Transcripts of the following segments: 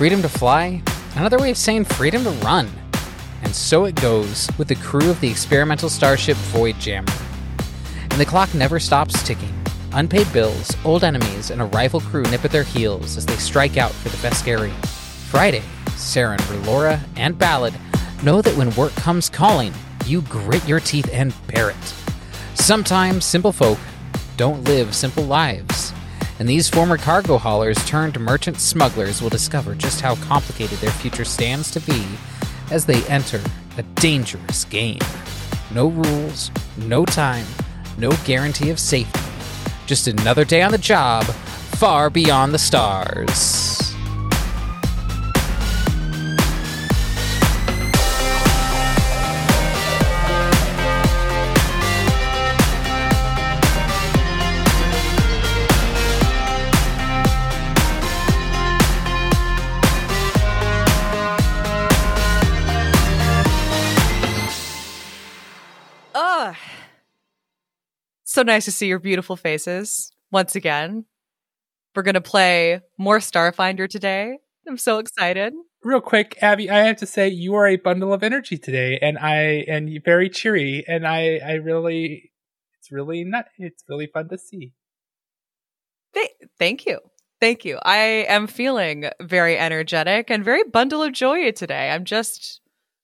freedom to fly, another way of saying freedom to run. And so it goes with the crew of the experimental starship Void Jammer. And the clock never stops ticking. Unpaid bills, old enemies, and a rival crew nip at their heels as they strike out for the Vescari. Friday, Saren, Relora, and Ballad know that when work comes calling, you grit your teeth and bear it. Sometimes simple folk don't live simple lives, and these former cargo haulers turned merchant smugglers will discover just how complicated their future stands to be as they enter a dangerous game. No rules, no time, no guarantee of safety. Just another day on the job, far beyond the stars. So nice to see your beautiful faces once again. We're going to play more Starfinder today. I'm so excited. Real quick, Abby, I have to say you are a bundle of energy today, and I and very cheery, and I I really it's really not it's really fun to see. Th- thank you. Thank you. I am feeling very energetic and very bundle of joy today. I'm just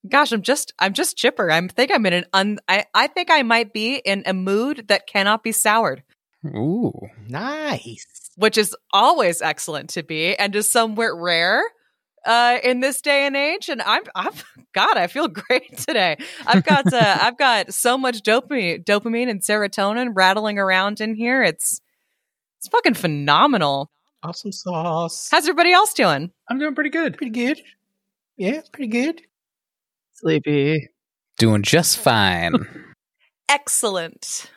gosh, I'm just I'm just chipper. I think I'm in an un I, I think I might be in a mood that cannot be soured. Ooh. Nice. Which is always excellent to be and is somewhat rare uh, in this day and age. And I'm, I'm, God, I feel great today. I've got, uh, I've got so much dopamine, dopamine and serotonin rattling around in here. It's, it's fucking phenomenal. Awesome sauce. How's everybody else doing? I'm doing pretty good. Pretty good. Yeah, pretty good. Sleepy. Doing just fine. Excellent.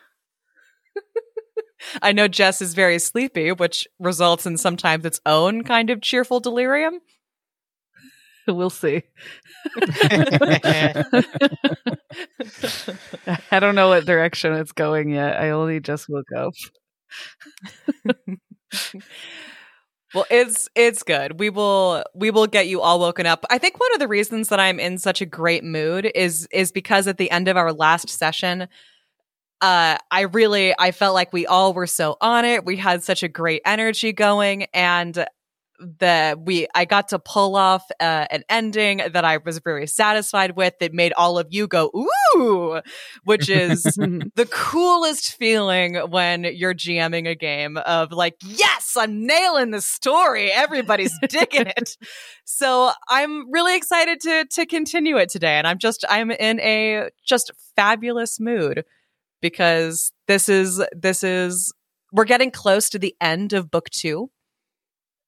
I know Jess is very sleepy, which results in sometimes its own kind of cheerful delirium. We'll see. I don't know what direction it's going yet. I only just woke up. Well, it's it's good. We will we will get you all woken up. I think one of the reasons that I'm in such a great mood is is because at the end of our last session, uh, I really I felt like we all were so on it. We had such a great energy going, and the we I got to pull off uh, an ending that I was very satisfied with. That made all of you go ooh, which is the coolest feeling when you're GMing a game of like, yes, I'm nailing the story. Everybody's digging it. So I'm really excited to to continue it today, and I'm just I'm in a just fabulous mood because this is this is we're getting close to the end of book two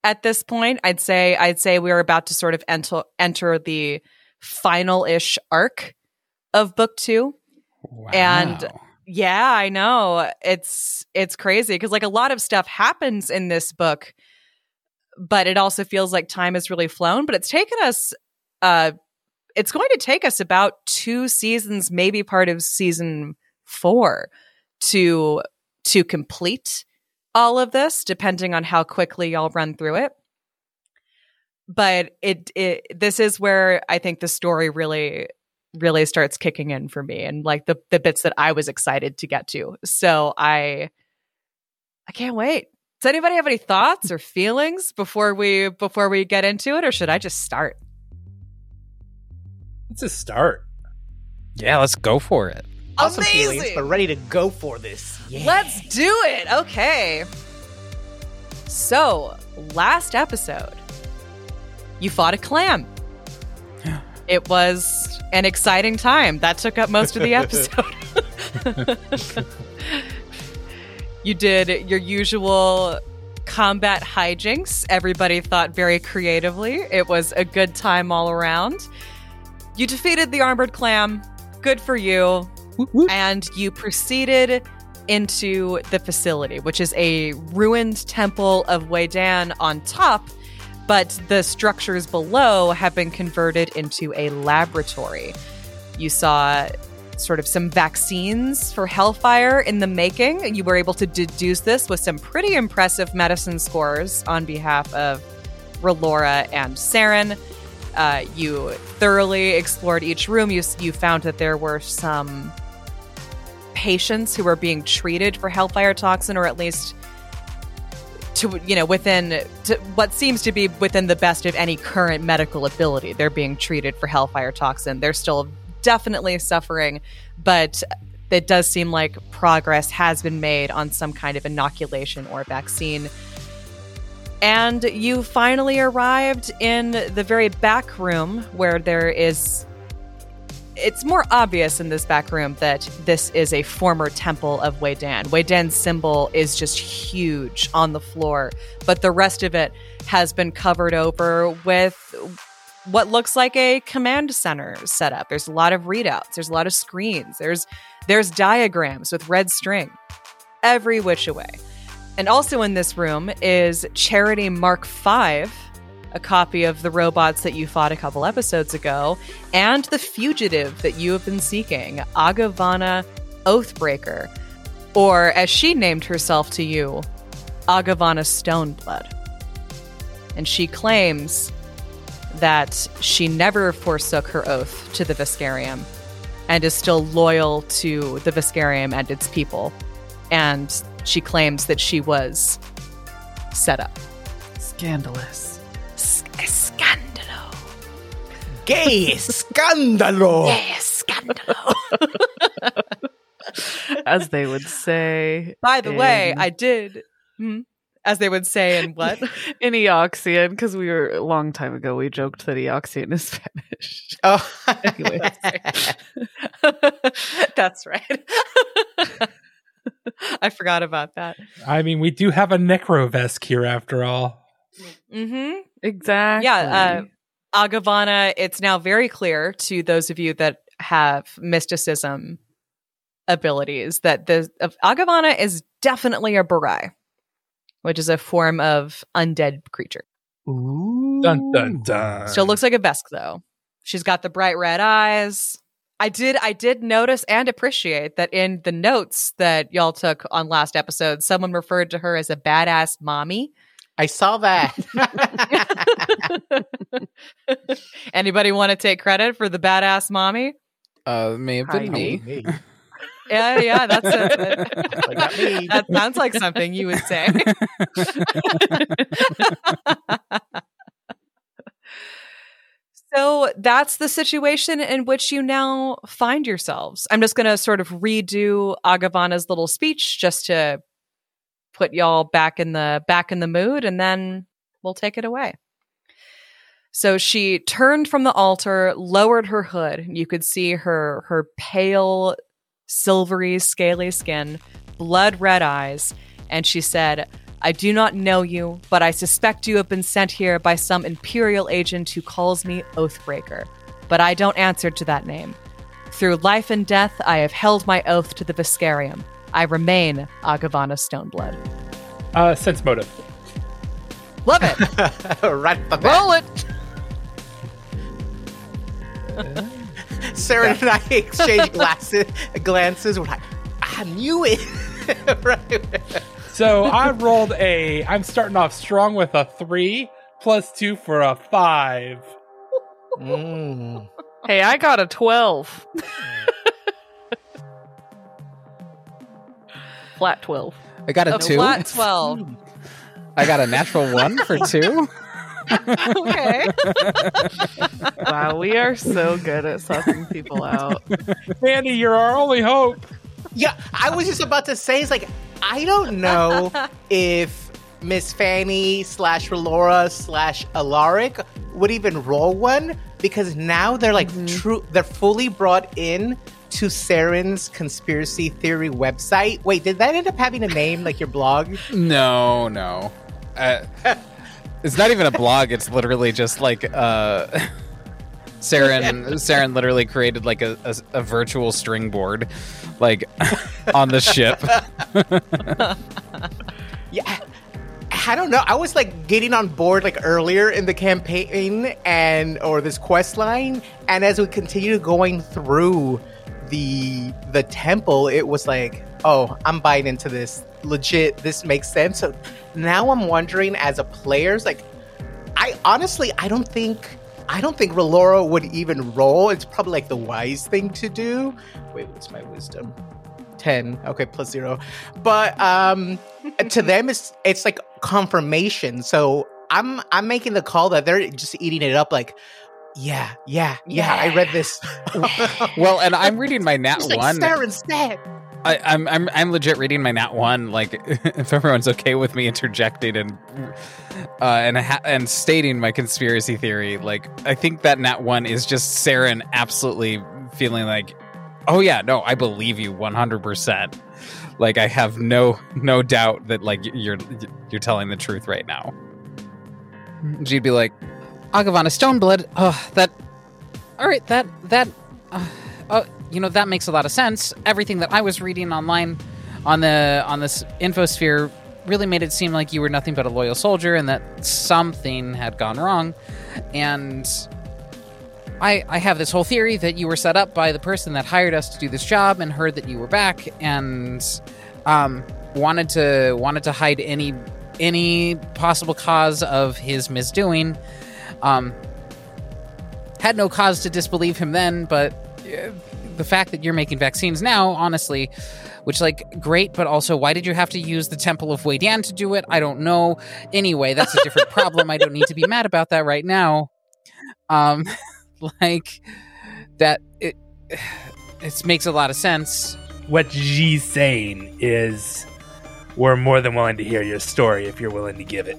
at this point i'd say i'd say we're about to sort of enter enter the final-ish arc of book two. Wow. and yeah i know. It's it's crazy because like a lot of stuff happens in this book but it also feels like time has really flown. But it's taken us uh it's going to take us about two seasons maybe part of season four to to complete all of this depending on how quickly y'all run through it but it it this is where i think the story really really starts kicking in for me and like the the bits that i was excited to get to so i i can't wait does anybody have any thoughts or feelings before we before we get into it or should i just start Let's just start. yeah, let's go for it. Awesome feelings, but ready to go for this. Yeah. Let's do it. Okay. So, last episode, you fought a clam. It was an exciting time. That took up most of the episode. you did your usual combat hijinks. Everybody thought very creatively. It was a good time all around. You defeated the armored clam. Good for you and you proceeded into the facility, which is a ruined temple of Weydan on top, but the structures below have been converted into a laboratory. You saw sort of some vaccines for Hellfire in the making. You were able to deduce this with some pretty impressive medicine scores on behalf of Relora and Saren. Uh, you thoroughly explored each room. You you found that there were some patients who are being treated for hellfire toxin, or at least to you know within to what seems to be within the best of any current medical ability. They're being treated for hellfire toxin. They're still definitely suffering, but it does seem like progress has been made on some kind of inoculation or vaccine. And you finally arrived in the very back room where there is. It's more obvious in this back room that this is a former temple of Weydan. Wei Dan's symbol is just huge on the floor, but the rest of it has been covered over with what looks like a command center setup. There's a lot of readouts, there's a lot of screens, there's there's diagrams with red string every which away. And also in this room is Charity Mark V, a copy of the robots that you fought a couple episodes ago, and the fugitive that you have been seeking, Agavana Oathbreaker, or as she named herself to you, Agavana Stoneblood. And she claims that she never forsook her oath to the Veskarium and is still loyal to the Veskarium and its people. And she claims that she was set up. Scandalous. S- scandalo. Gay scandalo. Yes, scandalo. As they would say. By the way, I did, hmm, as they would say in what? in Eoxian, because we were a long time ago, we joked that Eoxian is Spanish. Oh. Anyway. That's right. I forgot about that. I mean, we do have a Necrovesk here after all. Hmm Exactly. Yeah, uh, Agavana, it's now very clear to those of you that have mysticism abilities that the of Agavana is definitely a Borai, which is a form of undead creature. Ooh. Dun dun dun. Still looks like a Vesk though. She's got the bright red eyes. I did I did notice and appreciate that in the notes that y'all took on last episode, someone referred to her as a badass mommy. I saw that. Anybody want to take credit for the badass mommy? Uh, may have been Heidi. me. Yeah, yeah, that's it. But that sounds like something you would say. so that's the situation in which you now find yourselves. I'm just going to sort of redo Agavana's little speech just to put y'all back in the back in the mood and then we'll take it away. So she turned from the altar, lowered her hood. You could see her her pale silvery, scaly skin, blood red eyes, and she said, I do not know you, but I suspect you have been sent here by some Imperial agent who calls me Oathbreaker. But I don't answer to that name. Through life and death, I have held my oath to the Veskarium. I remain Agavana Stoneblood. Uh, sense motive. Love it. right the. Roll it. Sarah and I exchange glasses, glances. We're like, I knew it. right. So I rolled a. I'm starting off strong with a three plus two for a five. Mm. Hey, I got a 12. Flat 12. I got a A two. flat 12. I got a natural one for two. okay. Wow, we are so good at sussing people out. Andy, you're our only hope. Yeah, I was just about to say, it's like, I don't know if Miss Fanny slash Relora slash Alaric would even roll one because now they're like mm-hmm. true, they're fully brought in to Saren's conspiracy theory website. Wait, did that end up having a name like your blog? No, no. Uh, it's not even a blog. It's literally just like uh, Saren. Saren literally created like a, a, a virtual string board, like on the ship. Yeah. I don't know. I was like getting on board like earlier in the campaign and or this quest line, and as we continue going through the the temple, it was like, oh, I'm buying into this. Legit, this makes sense. So now I'm wondering, as a player's like, I honestly, I don't think, I don't think Relora would even roll. It's probably like the wise thing to do. Wait, what's my wisdom? Ten. Okay, plus zero. But um, to them, it's it's like confirmation. So I'm I'm making the call that they're just eating it up. Like, yeah, yeah, yeah. I read this. Well, and I'm reading my nat Just like one. stare instead. I, I'm I'm I'm legit reading my nat one. Like, if everyone's okay with me interjecting and uh, and ha- and stating my conspiracy theory, like I think that nat one is just Saren absolutely feeling like, oh yeah, no, I believe you 100. percent Like I have no no doubt that like you're you're telling the truth right now. She'd be like, Agavana Stoneblood. Oh, that. All right, that that. Uh, uh, you know that makes a lot of sense. Everything that I was reading online on the on this infosphere really made it seem like you were nothing but a loyal soldier, and that something had gone wrong. And I I have this whole theory that you were set up by the person that hired us to do this job, and heard that you were back, and um wanted to wanted to hide any any possible cause of his misdoing. Um, had no cause to disbelieve him then, but uh, the fact that you're making vaccines now, honestly, which like great, but also why did you have to use the Temple of Weydan to do it? I don't know. Anyway, that's a different problem. I don't need to be mad about that right now. Um, like that it it makes a lot of sense. What G's saying is, we're more than willing to hear your story if you're willing to give it.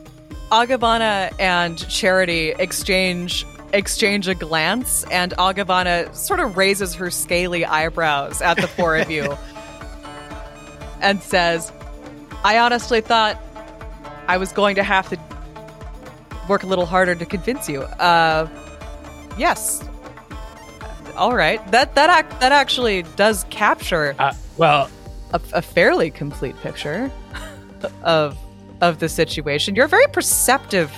Agavana and Charity exchange exchange a glance, and Agavana sort of raises her scaly eyebrows at the four of you and says, I honestly thought I was going to have to work a little harder to convince you. Uh, yes. All right. That that act that actually does capture Uh, well, a, a fairly complete picture of of the situation. You're a very perceptive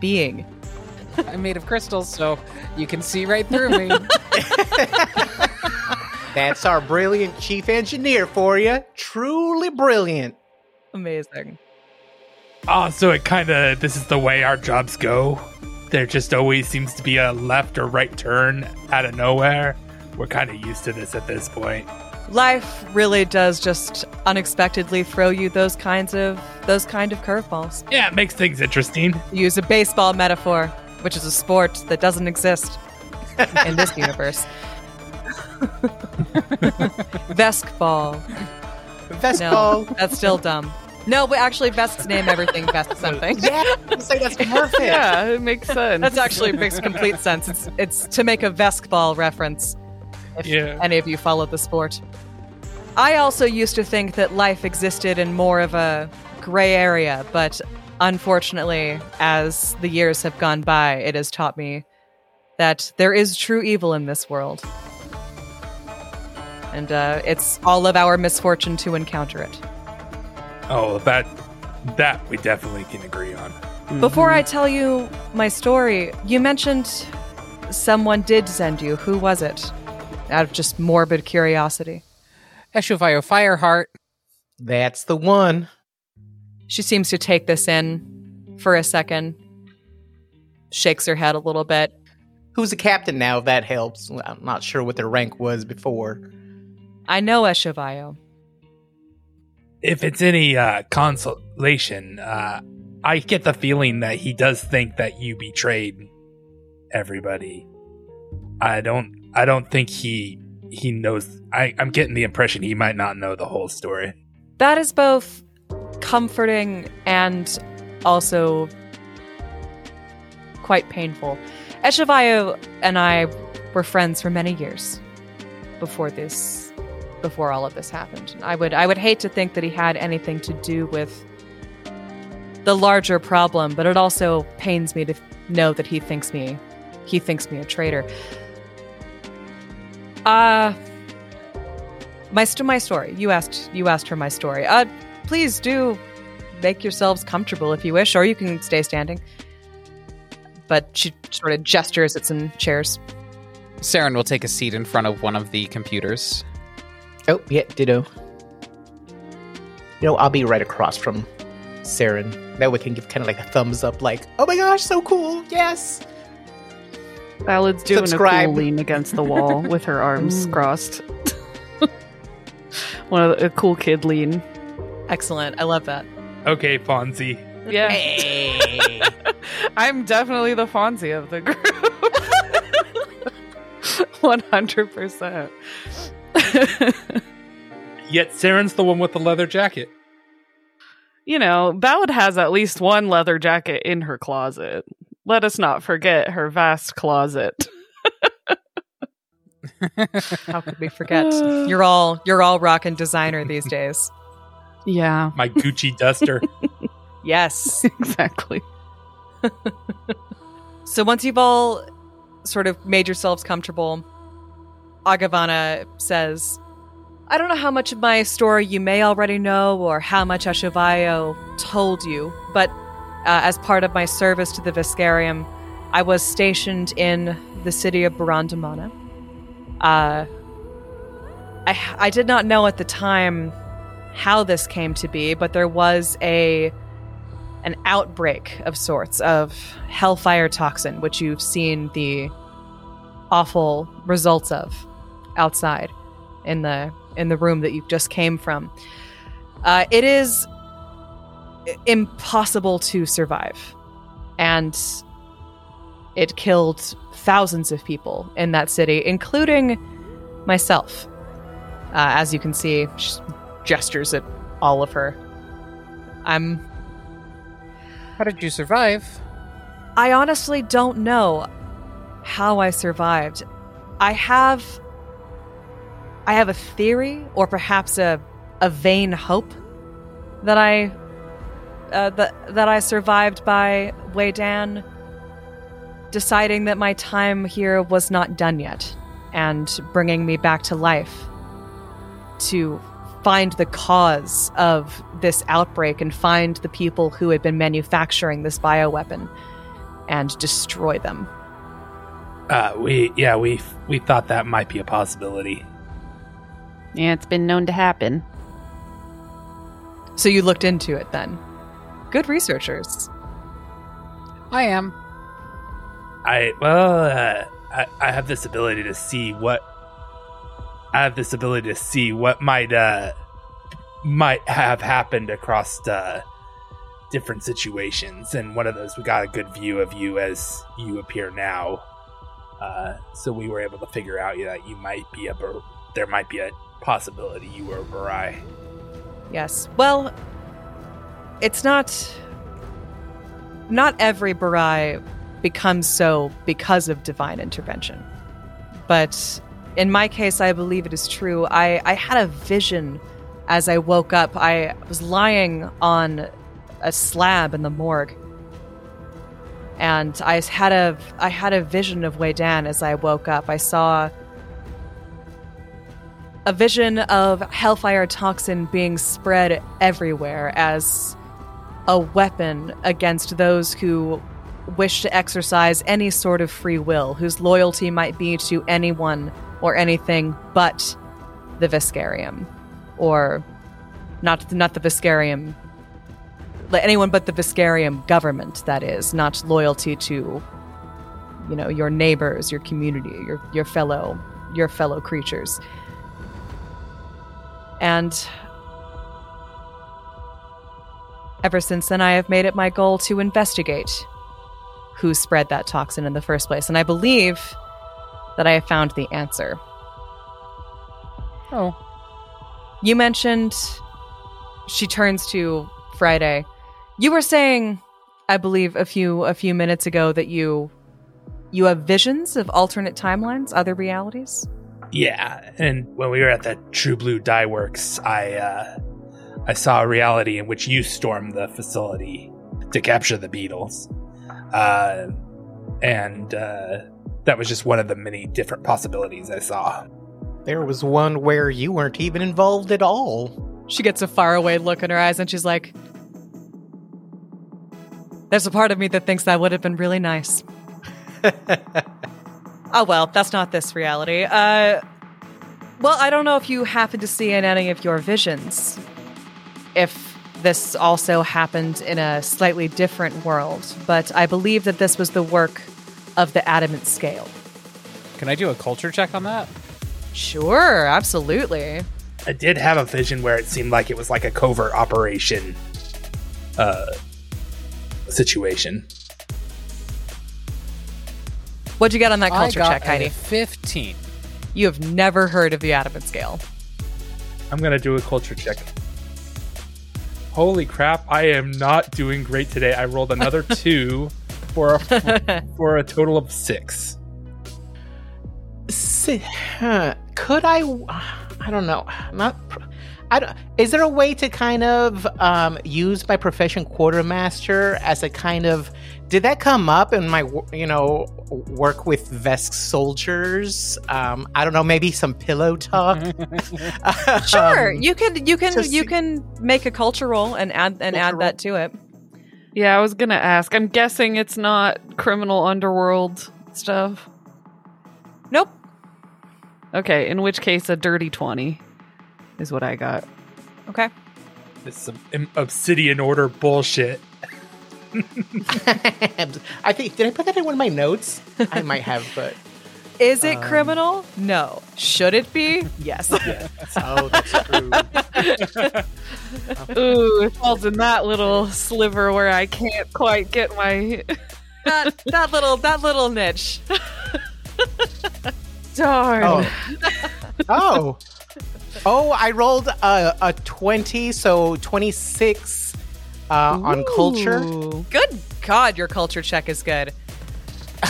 being. I'm made of crystals, so you can see right through me. That's our brilliant chief engineer for you. Truly brilliant. Amazing. oh, so it kind of this is the way our jobs go. There just always seems to be a left or right turn out of nowhere. We're kind of used to this at this point. Life really does just unexpectedly throw you those kinds of those kind of curveballs. Yeah, it makes things interesting. Use a baseball metaphor, which is a sport that doesn't exist in this universe. Veskball. Vespo. No, that's still dumb. No, but actually, Vesks name everything Vesk something. Yeah, I was like, that's perfect. Yeah, it makes sense. That's actually makes complete sense. It's it's to make a Veskball reference. If Yeah. any of you follow the sport. I also used to think that life existed in more of a gray area, but unfortunately, as the years have gone by, it has taught me that there is true evil in this world. And uh, it's all of our misfortune to encounter it. Oh, that that we definitely can agree on. Before I tell you my story, you mentioned someone did send you. Who was it? Out of just morbid curiosity. Eshuvayo Fireheart. That's the one. She seems to take this in for a second, shakes her head a little bit. Who's the captain now, if that helps? I'm not sure what their rank was before. I know Eshivayo. If it's any uh, consolation, uh, I get the feeling that he does think that you betrayed everybody. I don't. I don't think he he knows. I, I'm getting the impression he might not know the whole story. That is both comforting and also quite painful. Eshivayo and I were friends for many years before this before all of this happened. I would I would hate to think that he had anything to do with the larger problem, but it also pains me to know that he thinks me he thinks me a traitor. Uh my st- my story. You asked you asked her my story. Uh please do make yourselves comfortable if you wish or you can stay standing. But she sort of gestures at some chairs. Saren will take a seat in front of one of the computers. Oh, yeah, ditto. You know, I'll be right across from Saren. That way we can give kind of like a thumbs up, like, oh my gosh, so cool, yes. Ballad's doing Subscribe. a cool lean against the wall with her arms mm. crossed. One of the, a cool kid lean. Excellent. I love that. Okay, Fonzie. Yeah, Hey. I'm definitely the Fonzie of the group. One hundred percent. Yet Saren's the one with the leather jacket. You know, Ballad has at least one leather jacket in her closet. Let us not forget her vast closet. How could we forget? you're all you're all rocking designer these days. Yeah, My Gucci duster. Yes. exactly. So once you've all sort of made yourselves comfortable, Agavana says, I don't know how much of my story you may already know or how much Ashovayo told you, but uh, as part of my service to the Veskarium, I was stationed in the city of Barandamana. Uh, I, I did not know at the time how this came to be, but there was a an outbreak of sorts of hellfire toxin, which you've seen the awful results of outside in the in the room that you just came from. Uh, it is impossible to survive, and it killed thousands of people in that city, including myself. Uh, as you can see, she gestures at all of her. I'm How did you survive? I honestly don't know how I survived. I have I have a theory or perhaps a a vain hope that I uh, that that I survived by Weydan deciding that my time here was not done yet and bringing me back to life to find the cause of this outbreak and find the people who had been manufacturing this bioweapon and destroy them. Uh, we yeah we we thought that might be a possibility. Yeah, it's been known to happen. So you looked into it then. Good researchers. I am. I well uh, I I have this ability to see what I have this ability to see what might uh might have happened across uh different situations and one of those we got a good view of you as you appear now uh so we were able to figure out that you might be a Bar- there might be a possibility you were a Borai. Yes. Well, it's not. Not every Borai becomes so because of divine intervention. But in my case, I believe it is true. I, I had a vision as I woke up. I was lying on a slab in the morgue. And I had a I had a vision of Weydan as I woke up. I saw a vision of hellfire toxin being spread everywhere as a weapon against those who wish to exercise any sort of free will, whose loyalty might be to anyone or anything but the Veskarium. Or not not the Veskarium anyone but the Veskarium government, that is, not loyalty to you know, your neighbors, your community, your your fellow your fellow creatures. And ever since then, I have made it my goal to investigate who spread that toxin in the first place. And I believe that I have found the answer. Oh, You mentioned she turns to Friday. You were saying, I believe a few a few minutes ago that you you have visions of alternate timelines, other realities? Yeah, and when we were at the True Blue Dye Works, I uh, I saw a reality in which you stormed the facility to capture the beetles, uh, and uh, that was just one of the many different possibilities I saw. There was one where you weren't even involved at all. She gets a faraway look in her eyes and she's like, There's a part of me that thinks that would have been really nice. oh, well, that's not this reality. Uh, well, I don't know if you happen to see in any of your visions if this also happened in a slightly different world, but I believe that this was the work of the adamant scale. Can I do a culture check on that? Sure, absolutely. I did have a vision where it seemed like it was like a covert operation uh situation. What'd you get on that I culture got check, Heidi? 15. You have never heard of the adamant scale. I'm gonna do a culture check. Holy crap! I am not doing great today. I rolled another two for a, for a total of six. Si- huh, could I? I don't know. Not. I don't, is there a way to kind of um, use my profession quartermaster as a kind of? Did that come up in my you know work with Vesk soldiers? Um, I don't know. Maybe some pillow talk. Sure, Um, you can you can you see- can make a culture roll and add and Culture add that to it. Yeah, I was gonna ask. I'm guessing it's not criminal underworld stuff. Nope. Okay, in which case a dirty twenty is what I got. Okay. This is some obsidian order bullshit. I think did I put that in one of my notes? I might have, but Is it Um, criminal? No. Should it be? Yes. oh, that's true. Ooh, it falls in that little sliver where I can't quite get my that, that little that little niche. darn. Oh. oh. Oh, I rolled a, a 20, so 26 uh, on culture. Good God, your culture check is good.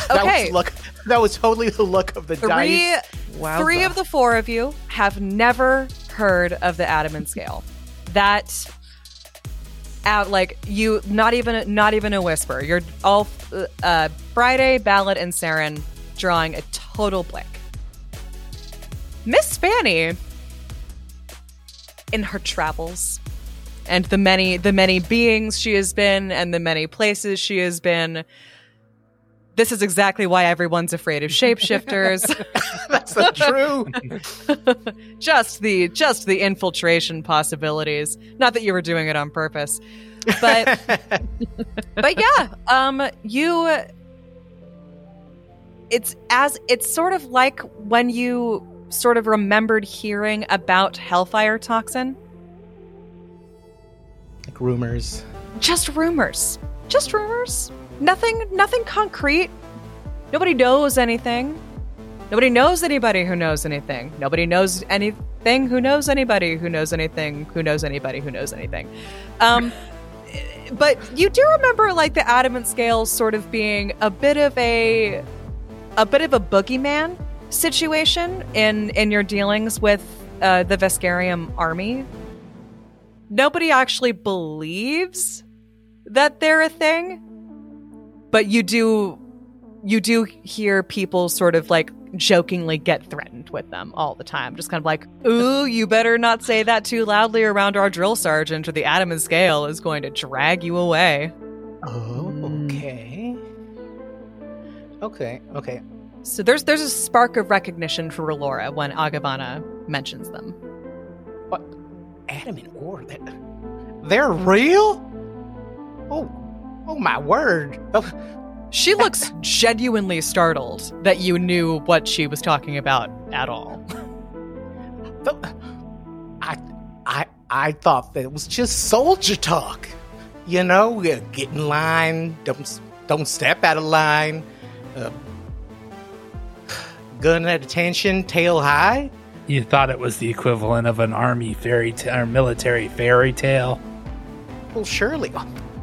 That Okay. was luck. That was totally the luck of the Three dice. Wowza. three of the four of you have never heard of the Adamant scale. That out like you not even not even a whisper. You're all uh, Friday, Ballad, and Saren drawing a total blank. Miss Fanny, in her travels, and the many the many beings she has been, and the many places she has been. This is exactly why everyone's afraid of shapeshifters. That's not true. just the just the infiltration possibilities. Not that you were doing it on purpose, but but yeah, um, you. It's as it's sort of like when you sort of remembered hearing about hellfire toxin. Like rumors. Just rumors, just rumors. Nothing, nothing concrete. Nobody knows anything. Nobody knows anybody who knows anything. Nobody knows anything who knows anybody who knows anything who knows anybody who knows anything. Um, but you do remember like the adamant scales sort of being a bit of a a bit of a boogeyman situation in in your dealings with uh, the Veskarium army. Nobody actually believes that they're a thing, but you do you do hear people sort of like jokingly get threatened with them all the time. Just kind of like, ooh, you better not say that too loudly around our drill sergeant, or the adamant scale is going to drag you away. Oh, okay. Okay, okay. So there's there's a spark of recognition for Relora when Agavana mentions them. Adamant ore. That, they're real? Oh, oh my word. Oh, She looks genuinely startled that you knew what she was talking about at all. I, I, I thought that it was just soldier talk. You know, uh, get in line, don't, don't step out of line. Uh, gun at attention, tail high. You thought it was the equivalent of an army fairy tale or military fairy tale. Well, surely.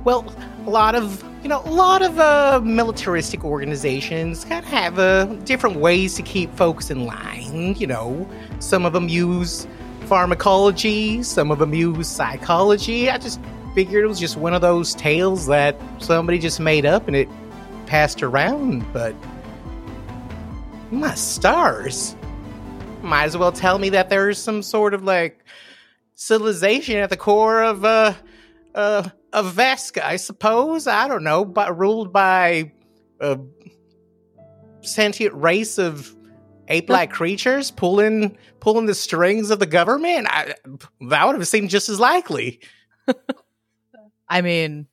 Well, a lot of you know, a lot of uh, militaristic organizations kind of have uh, different ways to keep folks in line. You know, some of them use pharmacology, some of them use psychology. I just figured it was just one of those tales that somebody just made up and it passed around. But my stars, might as well tell me that there's some sort of like civilization at the core of uh uh of Vesca, I suppose. I don't know, but ruled by a sentient race of ape-like creatures pulling pulling the strings of the government. I, that would have seemed just as likely. I mean,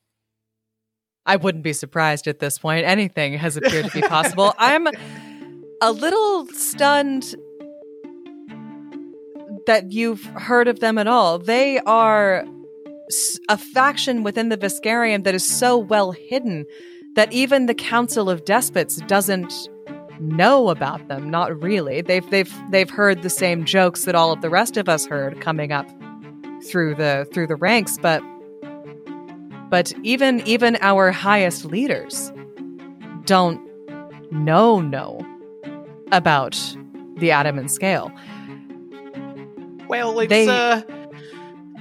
I wouldn't be surprised at this point. Anything has appeared to be possible. I'm a little stunned that you've heard of them at all. They are a faction within the Veskarium that is so well hidden that even the Council of Despots doesn't know about them. Not really. They've they've they've heard the same jokes that all of the rest of us heard coming up through the through the ranks, but but even even our highest leaders don't know know about the Adamant scale. Well, it's They- uh,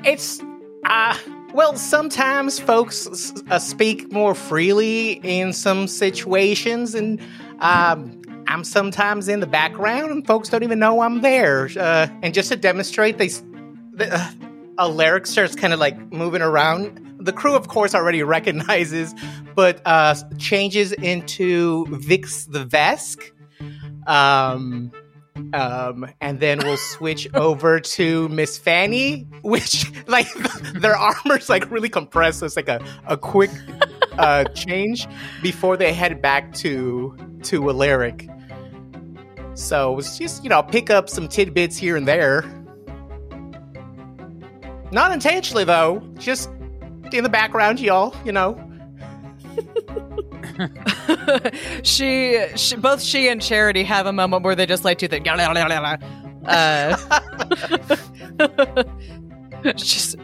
it's uh, well, sometimes folks uh, speak more freely in some situations, and um, I'm sometimes in the background, and folks don't even know I'm there. Uh, and just to demonstrate, they the, uh, Alaric starts kind of like moving around. The crew, of course, already recognizes, but uh, changes into Vix the Vesk. Um, um, and then we'll switch over to Miss Fanny, which like their armor's like really compressed. So it's like a, a quick uh, change before they head back to to Alaric. So it's just you know pick up some tidbits here and there. Not intentionally though, just in the background, y'all. You know. she, she, both she and Charity have a moment where they just like do the uh, just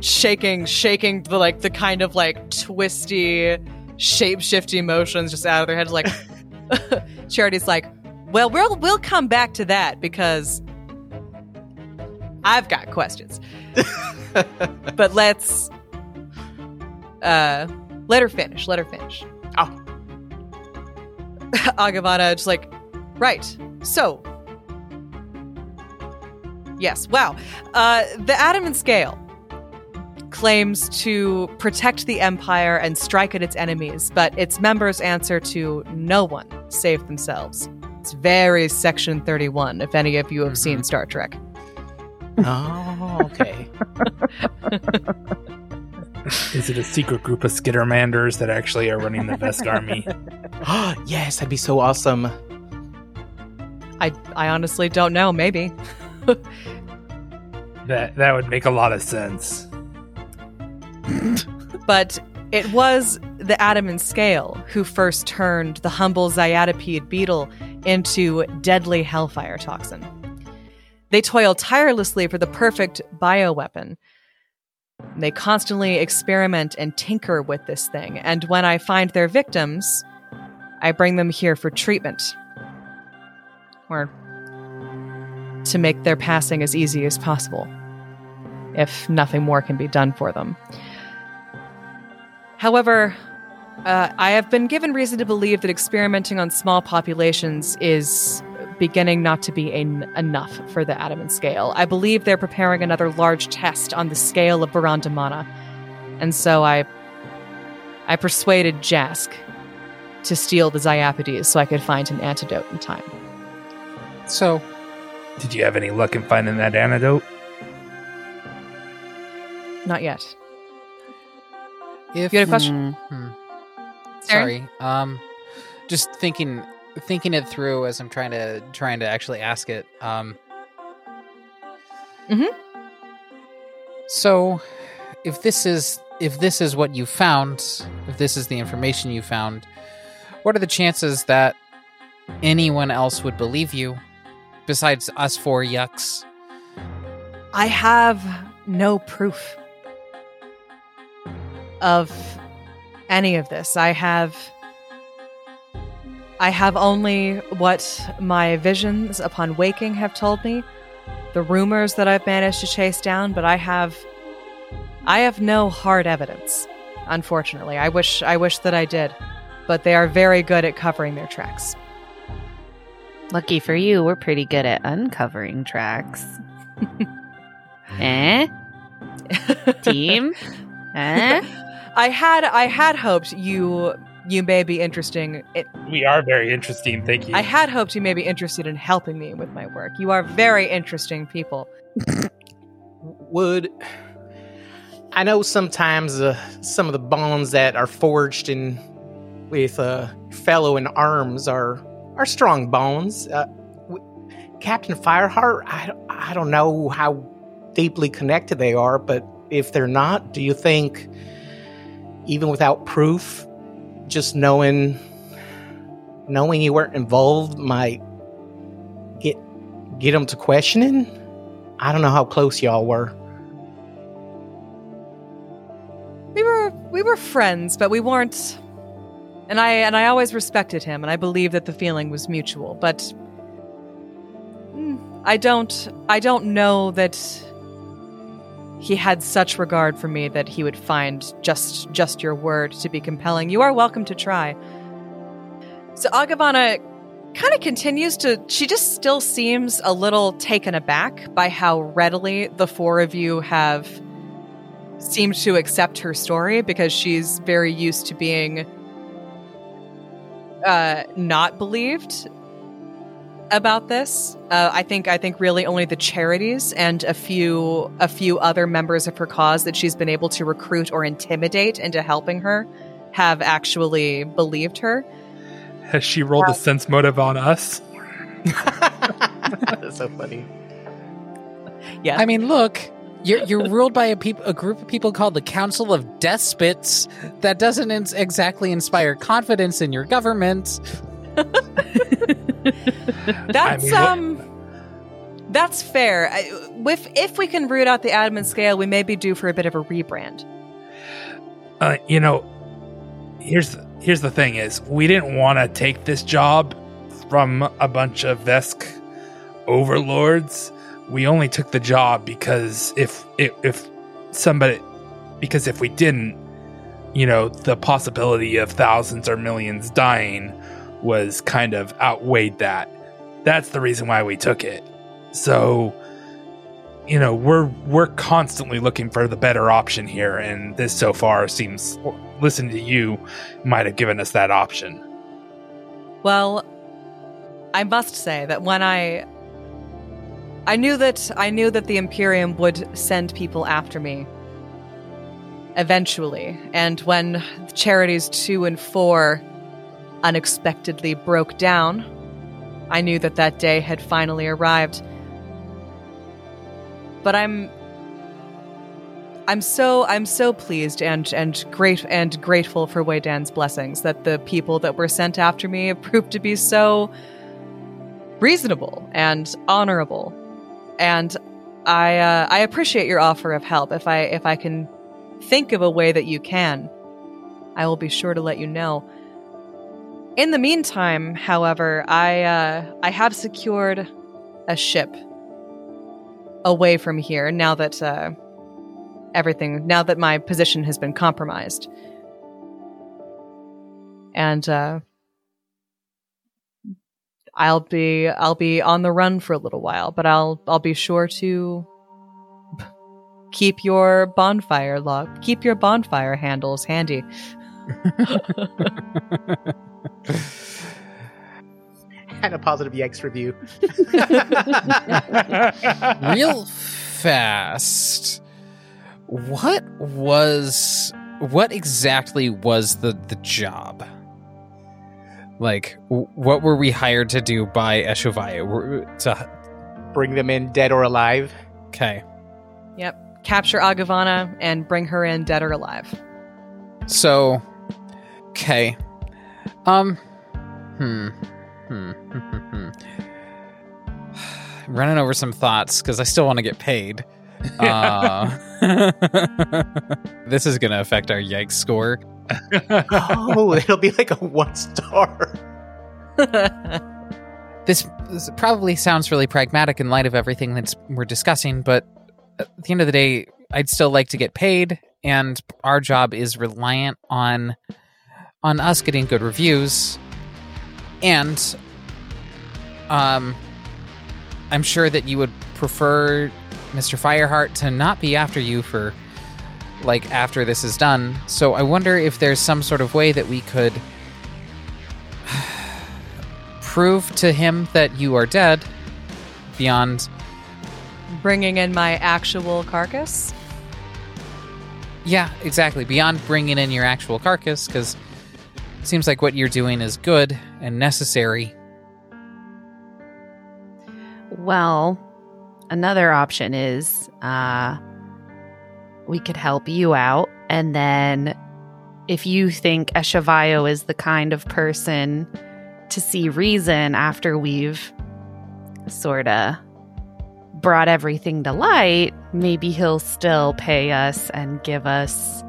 shaking, shaking the like the kind of like twisty, shape shifty motions just out of their heads. Like Charity's like, well, we'll we'll come back to that because I've got questions, but let's uh let her finish. Let her finish. Agavana just like, right. So, yes, wow. Uh, the Adamant Scale claims to protect the Empire and strike at its enemies, but its members answer to no one save themselves. It's very Section 31, if any of you have seen Star Trek. oh, okay. Is it a secret group of Skittermanders that actually are running the Vesk army? yes, that'd be so awesome. I, I honestly don't know, maybe. That that would make a lot of sense. but it was the Adamant Scale who first turned the humble Zyatopede beetle into deadly hellfire toxin. They toil tirelessly for the perfect bioweapon. They constantly experiment and tinker with this thing, and when I find their victims, I bring them here for treatment. Or to make their passing as easy as possible, if nothing more can be done for them. However, uh, I have been given reason to believe that experimenting on small populations is beginning not to be en- enough for the Adamant scale. I believe they're preparing another large test on the scale of Barandamana. And so I I persuaded Jask to steal the Zyapides so I could find an antidote in time. So, Did you have any luck in finding that antidote? Not yet. if You had a question? Hmm. Sorry. Um, just thinking thinking it through as I'm trying to trying to actually ask it. Um. Mhm. So, if this is if this is what you found, if this is the information you found, what are the chances that anyone else would believe you besides us four yucks? I have no proof of any of this. I have I have only what my visions upon waking have told me, the rumors that I've managed to chase down, but I have I have no hard evidence. Unfortunately, I wish I wish that I did, but they are very good at covering their tracks. Lucky for you, we're pretty good at uncovering tracks. eh? Team? Eh? I had I had hoped you you may be interesting. It, We are very interesting. Thank you. I had hoped you may be interested in helping me with my work. You are very interesting people. Would I know sometimes uh, some of the bonds that are forged in with uh, fellow in arms are are strong bones. Uh, Captain Fireheart, I, I don't know how deeply connected they are, but if they're not, do you think, even without proof, just knowing knowing you weren't involved might get get them to questioning? I don't know how close y'all were. We were we were friends, but we weren't and I and I always respected him and I believe that the feeling was mutual, but mm, I don't I don't know that he had such regard for me that he would find just just your word to be compelling. You are welcome to try. So Agavana kind of continues to she just still seems a little taken aback by how readily the four of you have seemed to accept her story because she's very used to being uh, not believed about this. Uh, I think I think really only the charities and a few a few other members of her cause that she's been able to recruit or intimidate into helping her have actually believed her. Has she rolled a sense motive on us? That's so funny. Yeah. I mean, look, you're you're ruled by a peop- a group of people called the Council of Despots. That doesn't ins- exactly inspire confidence in your government. That's mean, what- um that's fair. I, if if we can root out the Adamant scale, we may be due for a bit of a rebrand. Uh, you know, here's here's the thing: is we didn't want to take this job from a bunch of Vesk overlords. We only took the job because if if, if somebody because if we didn't, you know, the possibility of thousands or millions dying was kind of outweighed that. That's the reason why we took it. So, you know, we're we're constantly looking for the better option here, and this so far seems, listening to you, might have given us that option. Well, I must say that when I I knew that I knew that the Imperium would send people after me eventually, and when charities 2 and 4 unexpectedly broke down, I knew that that day had finally arrived. But I'm I'm so I'm so pleased and and great and grateful for Weydan's blessings that the people that were sent after me have proved to be so reasonable and honorable. And I uh, I appreciate your offer of help. If I if I can think of a way that you can, I will be sure to let you know. In the meantime, however, I uh, I have secured a ship away from here now that uh, everything now that my position has been compromised. And uh, I'll be I'll be on the run for a little while, but I'll I'll be sure to keep your bonfire log keep your bonfire handles handy. and a positive EX review. Real fast. What was what exactly was the the job? Like, w- what were we hired to do by Eshovaya? Were- To Bring them in dead or alive. okay, Yep. Capture Agavana and bring her in dead or alive. so okay, um, hmm, hmm, hmm, hmm, hmm. running over some thoughts because I still want to get paid. Uh, this is going to affect our yikes score. Oh, it'll be like a one star. This, this probably sounds really pragmatic in light of everything that we're discussing, but at the end of the day, I'd still like to get paid, and our job is reliant on on us getting good reviews, and um, I'm sure that you would prefer Mr. Fireheart to not be after you for like after this is done. So I wonder if there's some sort of way that we could prove to him that you are dead beyond Bringing in my actual carcass. Yeah, exactly. Beyond bringing in your actual carcass, because it seems like what you're doing is good and necessary. Well, another option is uh we could help you out and then if you think Eshavio is the kind of person to see reason after we've sort of brought everything to light, maybe he'll still pay us and give us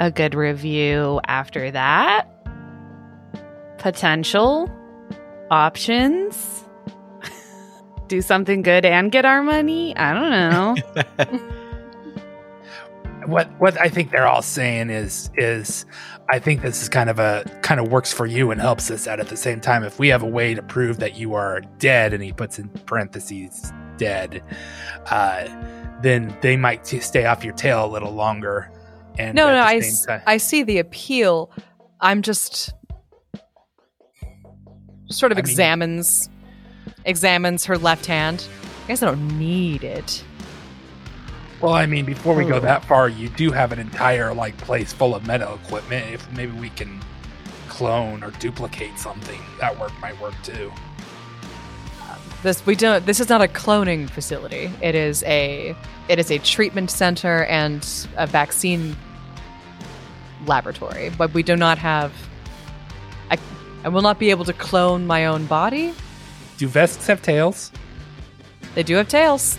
a good review after that. Potential options. Do something good and get our money? I don't know. what what I think they're all saying is is I think this is kind of a kind of works for you and helps us out at the same time. If we have a way to prove that you are dead, and he puts in parentheses dead, uh, then they might t- stay off your tail a little longer. And no, no, the I, same s- time- I see the appeal. I'm just sort of I mean- examines examines her left hand. I guess I don't need it. Well, I mean, before we go Oh. that far, you do have an entire like place full of meta equipment. If maybe we can clone or duplicate something, that work might work too. This we don't. This is not a cloning facility. It is a it is a treatment center and a vaccine laboratory. But we do not have. I I will not be able to clone my own body. Do vesks have tails? They do have tails.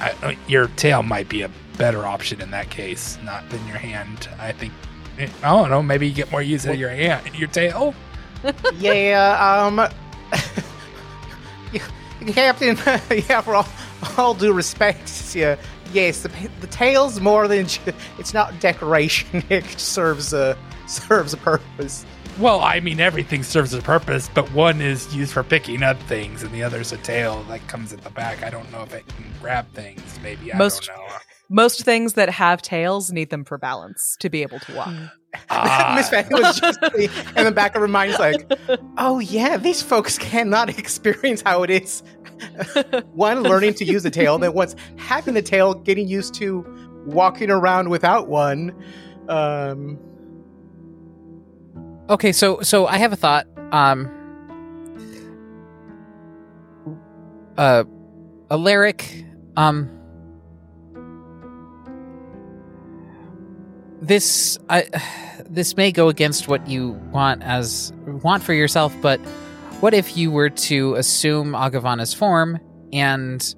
I, uh, your tail might be a better option in that case, not than your hand. I think. eh, I don't know. Maybe you get more use out of your hand, your tail. yeah, um, Captain. yeah, for all, all due respect, yeah, yes, the, the tail's more than ju- it's not decoration. It serves a serves a purpose. Well, I mean, everything serves a purpose, but one is used for picking up things, and the other's a tail that comes at the back. I don't know if it can grab things. Maybe I Most- don't know. Most things that have tails need them for balance to be able to walk. Ah, Miss Fanny was just in the back of her mind's like, oh yeah, these folks cannot experience how it is. One, learning to use a tail, then once having the tail, getting used to walking around without one. Um, Okay, so so I have a thought. Um, uh, Alaric, um, this I this may go against what you want as want for yourself, but what if you were to assume Agavana's form and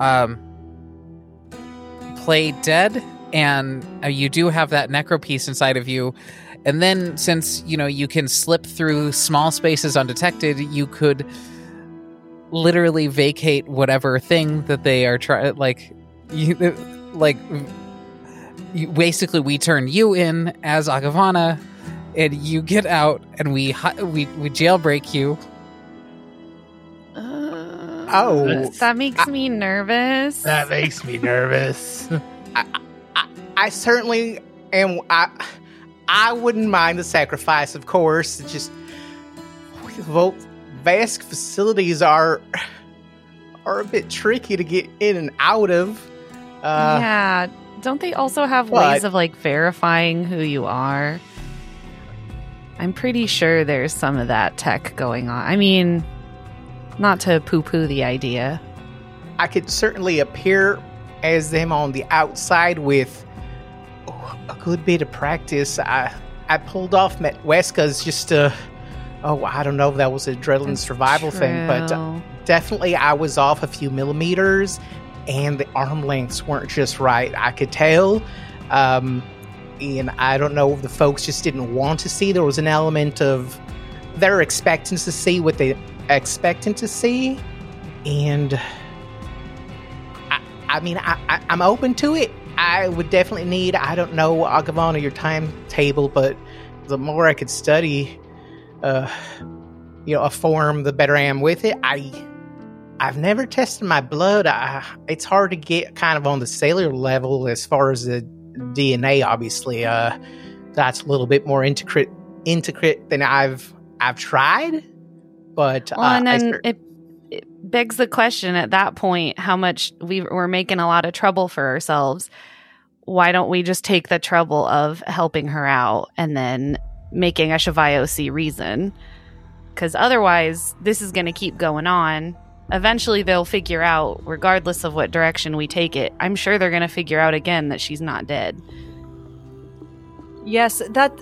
um play dead and uh, you do have that necro piece inside of you and then since you know you can slip through small spaces undetected you could literally vacate whatever thing that they are trying like you like you, basically we turn you in as Agavana and you get out and we hi- we we jailbreak you Uh, Oh. that makes me nervous. that makes me nervous. i I certainly am. I, I wouldn't mind the sacrifice, of course. It's just, well, Vesk facilities are are a bit tricky to get in and out of. Uh, yeah. Don't they also have What? ways of like verifying who you are? I'm pretty sure there's some of that tech going on. I mean, not to poo poo the idea. I could certainly appear as them on the outside with a good bit of practice. I I pulled off Met Weska's just to. Oh, I don't know if that was a adrenaline That's survival thing, but uh, definitely I was off a few millimeters and the arm lengths weren't just right. I could tell. Um, and I don't know if the folks just didn't want to see. There was an element of they're expecting to see what they expecting to see. And I, I mean, I, I, I'm open to it. I would definitely need, I don't know, Agavana, your timetable, but the more I could study, uh, you know, a form, the better I am with it. I, I've never tested my blood. I, it's hard to get kind of on the cellular level as far as the DNA. Obviously, uh, that's a little bit more intricate, intricate than I've I've tried. But Well, uh, and then it begs the question at that point how much we we're making a lot of trouble for ourselves. why don't we just take the trouble of helping her out and then making Ashavayo see reason? Because otherwise, this is going to keep going on. Eventually, they'll figure out, regardless of what direction we take it, I'm sure they're going to figure out again that she's not dead. Yes, that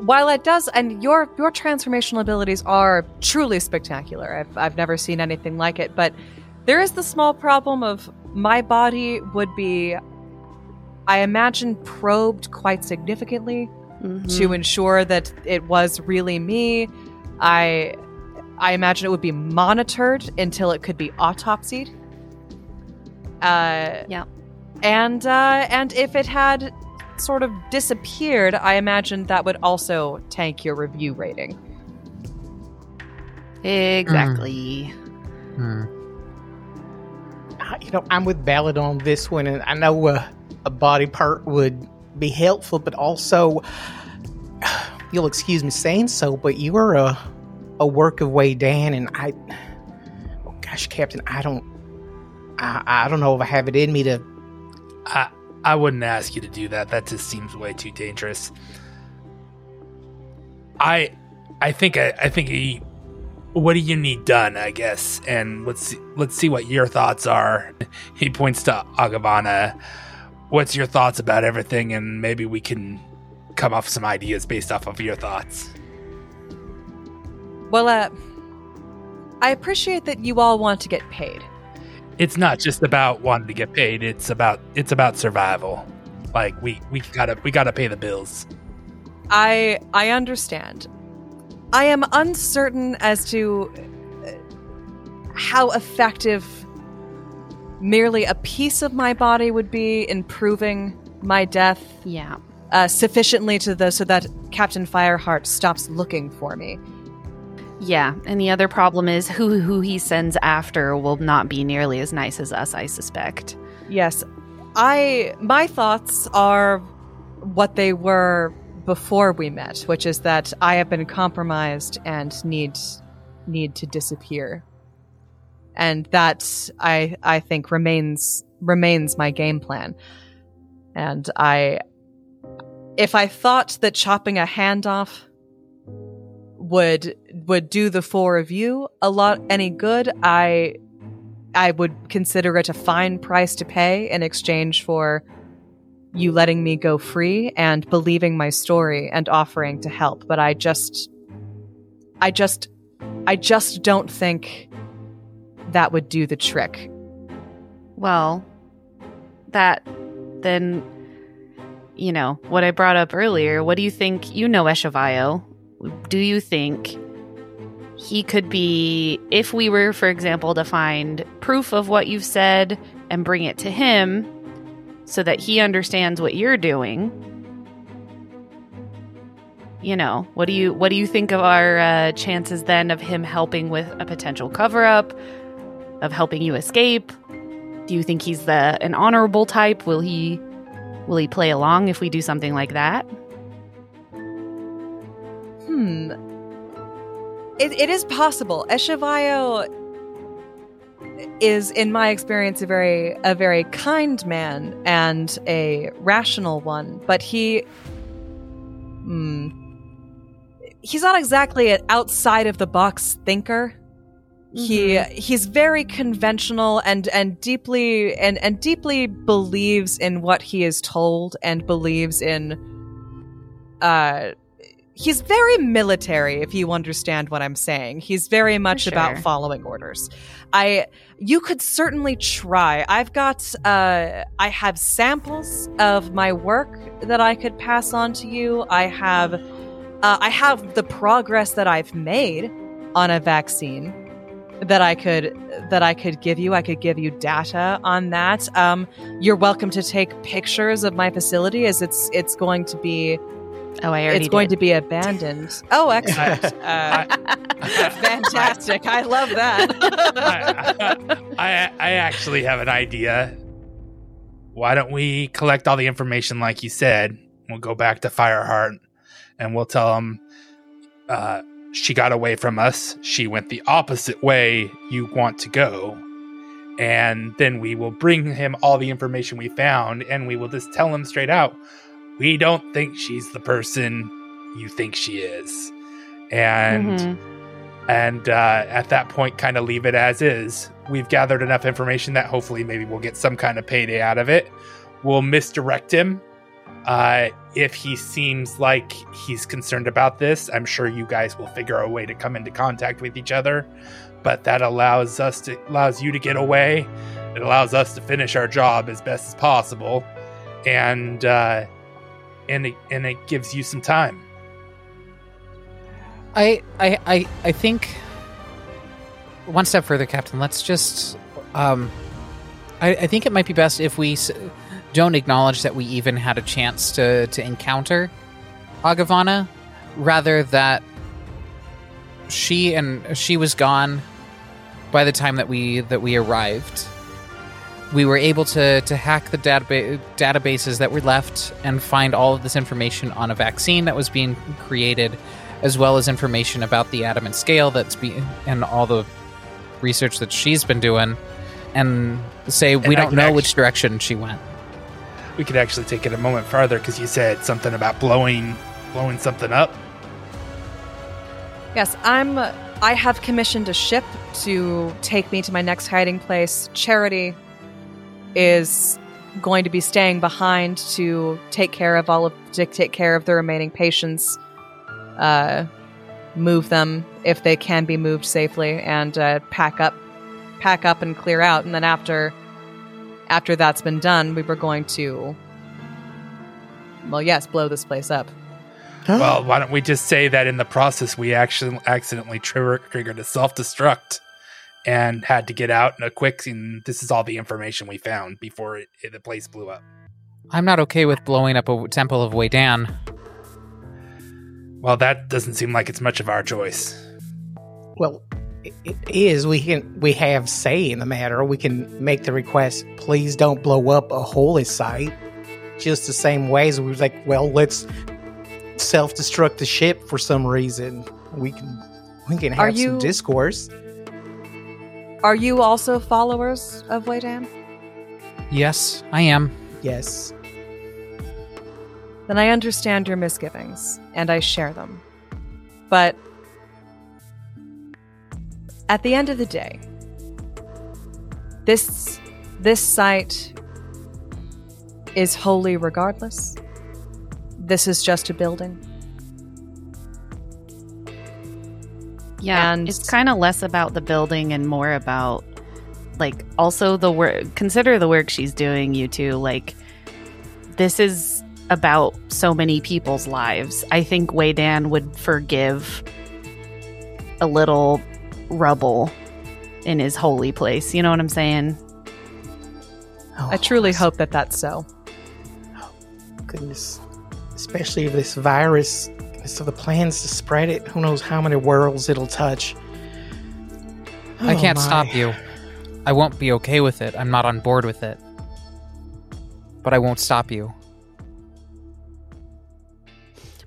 while it does and your your transformational abilities are truly spectacular. I've I've never seen anything like it, but there is the small problem of my body would be I imagine probed quite significantly Mhm. to ensure that it was really me. I I imagine it would be monitored until it could be autopsied. Uh, Yeah. And uh, and if it had sort of disappeared, I imagine that would also tank your review rating. Exactly. Hmm. Uh, You know, I'm with Ballad on this one, and I know uh, a body part would be helpful, but also, you'll excuse me saying so, but you are a, a work of Weydan, and I, oh gosh, Captain, I don't, I, I don't know if I have it in me to. I I wouldn't ask you to do that. That just seems way too dangerous. I I think I, I think he, what do you need done? I guess, and let's see, let's see what your thoughts are. He points to Agavana. What's your thoughts about everything? And maybe we can come up with some ideas based off of your thoughts. Well, uh, I appreciate that you all want to get paid. It's not just about wanting to get paid. It's about it's about survival. Like we we gotta we gotta pay the bills. I I understand. I am uncertain as to uh, how effective merely a piece of my body would be in proving my death Yeah. uh, sufficiently to the so that Captain Fireheart stops looking for me. Yeah, and the other problem is who who he sends after will not be nearly as nice as us, I suspect. Yes, I my thoughts are what they were before we met, which is that I have been compromised and need need to disappear. And that I I think remains remains my game plan. And I if I thought that chopping a hand off would would do the four of you a lot any good, I I would consider it a fine price to pay in exchange for you letting me go free and believing my story and offering to help. But I just, I just, I just don't think that would do the trick. Well, that then you know, what I brought up earlier, what do you think you know Eshavayo? Do you think he could be if we were for example to find proof of what you've said and bring it to him so that he understands what you're doing? You know, what do you what do you think of our uh, chances then of him helping with a potential cover up, of helping you escape? Do you think he's the an honorable type? Will he will he play along if we do something like that? Hmm. It, it is possible. Eshivayo is, in my experience, a very a very kind man and a rational one. But he, hmm, he's not exactly an outside of the box thinker. He he's very conventional and and deeply and and deeply believes in what he is told and believes in uh he's very military if you understand what i'm saying. He's very much about following orders. I you could certainly try. I've got uh i have samples of my work that i could pass on to you. I have uh, i have the progress that i've made on a vaccine that I could that I could give you. I could give you data on that. Um, you're welcome to take pictures of my facility as it's it's going to be Oh, I already it's going did. to be abandoned. Oh, excellent! uh, fantastic! I love that. I, I I actually have an idea. Why don't we collect all the information like you said? We'll go back to Fireheart and we'll tell them uh, she got away from us. She went the opposite way you want to go. And then we will bring him all the information we found and we will just tell him straight out we don't think she's the person you think she is. And Mhm. and uh, at that point kind of leave it as is. We've gathered enough information that hopefully maybe we'll get some kind of payday out of it. We'll misdirect him. Uh, if he seems like he's concerned about this i'm sure you guys will figure a way to come into contact with each other. But that allows us to allows you to get away. It allows us to finish our job as best as possible. And uh, and it, and it gives you some time I, I, I, I think one step further, Captain. Let's just. Um, I, I think it might be best if we don't acknowledge that we even had a chance to to encounter Agavana, rather that she and she was gone by the time that we that we arrived. We were able to to hack the database databases that were left and find all of this information on a vaccine that was being created as well as information about the adamant scale that's being and all the research that she's been doing and say we I don't know actu- which direction she went we could actually take it a moment farther because you said something about blowing blowing something up. Yes, I'm. I have commissioned a ship to take me to my next hiding place. Charity is going to be staying behind to take care of all of to take care of the remaining patients, uh, move them if they can be moved safely, and uh, pack up, pack up and clear out. And then after after that's been done, we were going to, well, yes, blow this place up. Well, why don't we just say that in the process we actually accidentally trigger, triggered a self destruct and had to get out in a quick. And this is all the information we found before it, it- the place blew up. i'm not okay with blowing up a temple of Weydan. Well, that doesn't seem like it's much of our choice. Well, it, it is. We can we have say in the matter. We can make the request. Please don't blow up a holy site. Just the same way as we was like, well, let's self destruct the ship for some reason. We can we can Are have some discourse. Are you also followers of Weydan? yes i am Yes. then I understand your misgivings and I share them. But at the end of the day, this this site is holy regardless. This is just a building. Yeah, And- it's kind of less about the building and more about like also the work. Consider the work she's doing, you two. Like this is about so many people's lives. I think Weydan would forgive a little rubble in his holy place. You know what I'm saying? Oh, I truly s- hope that that's so. Goodness. Especially if this virus. So the plans to spread it. Who knows how many worlds it'll touch. i Oh, can't my. stop you i won't be okay with it i'm not on board with it but i won't stop you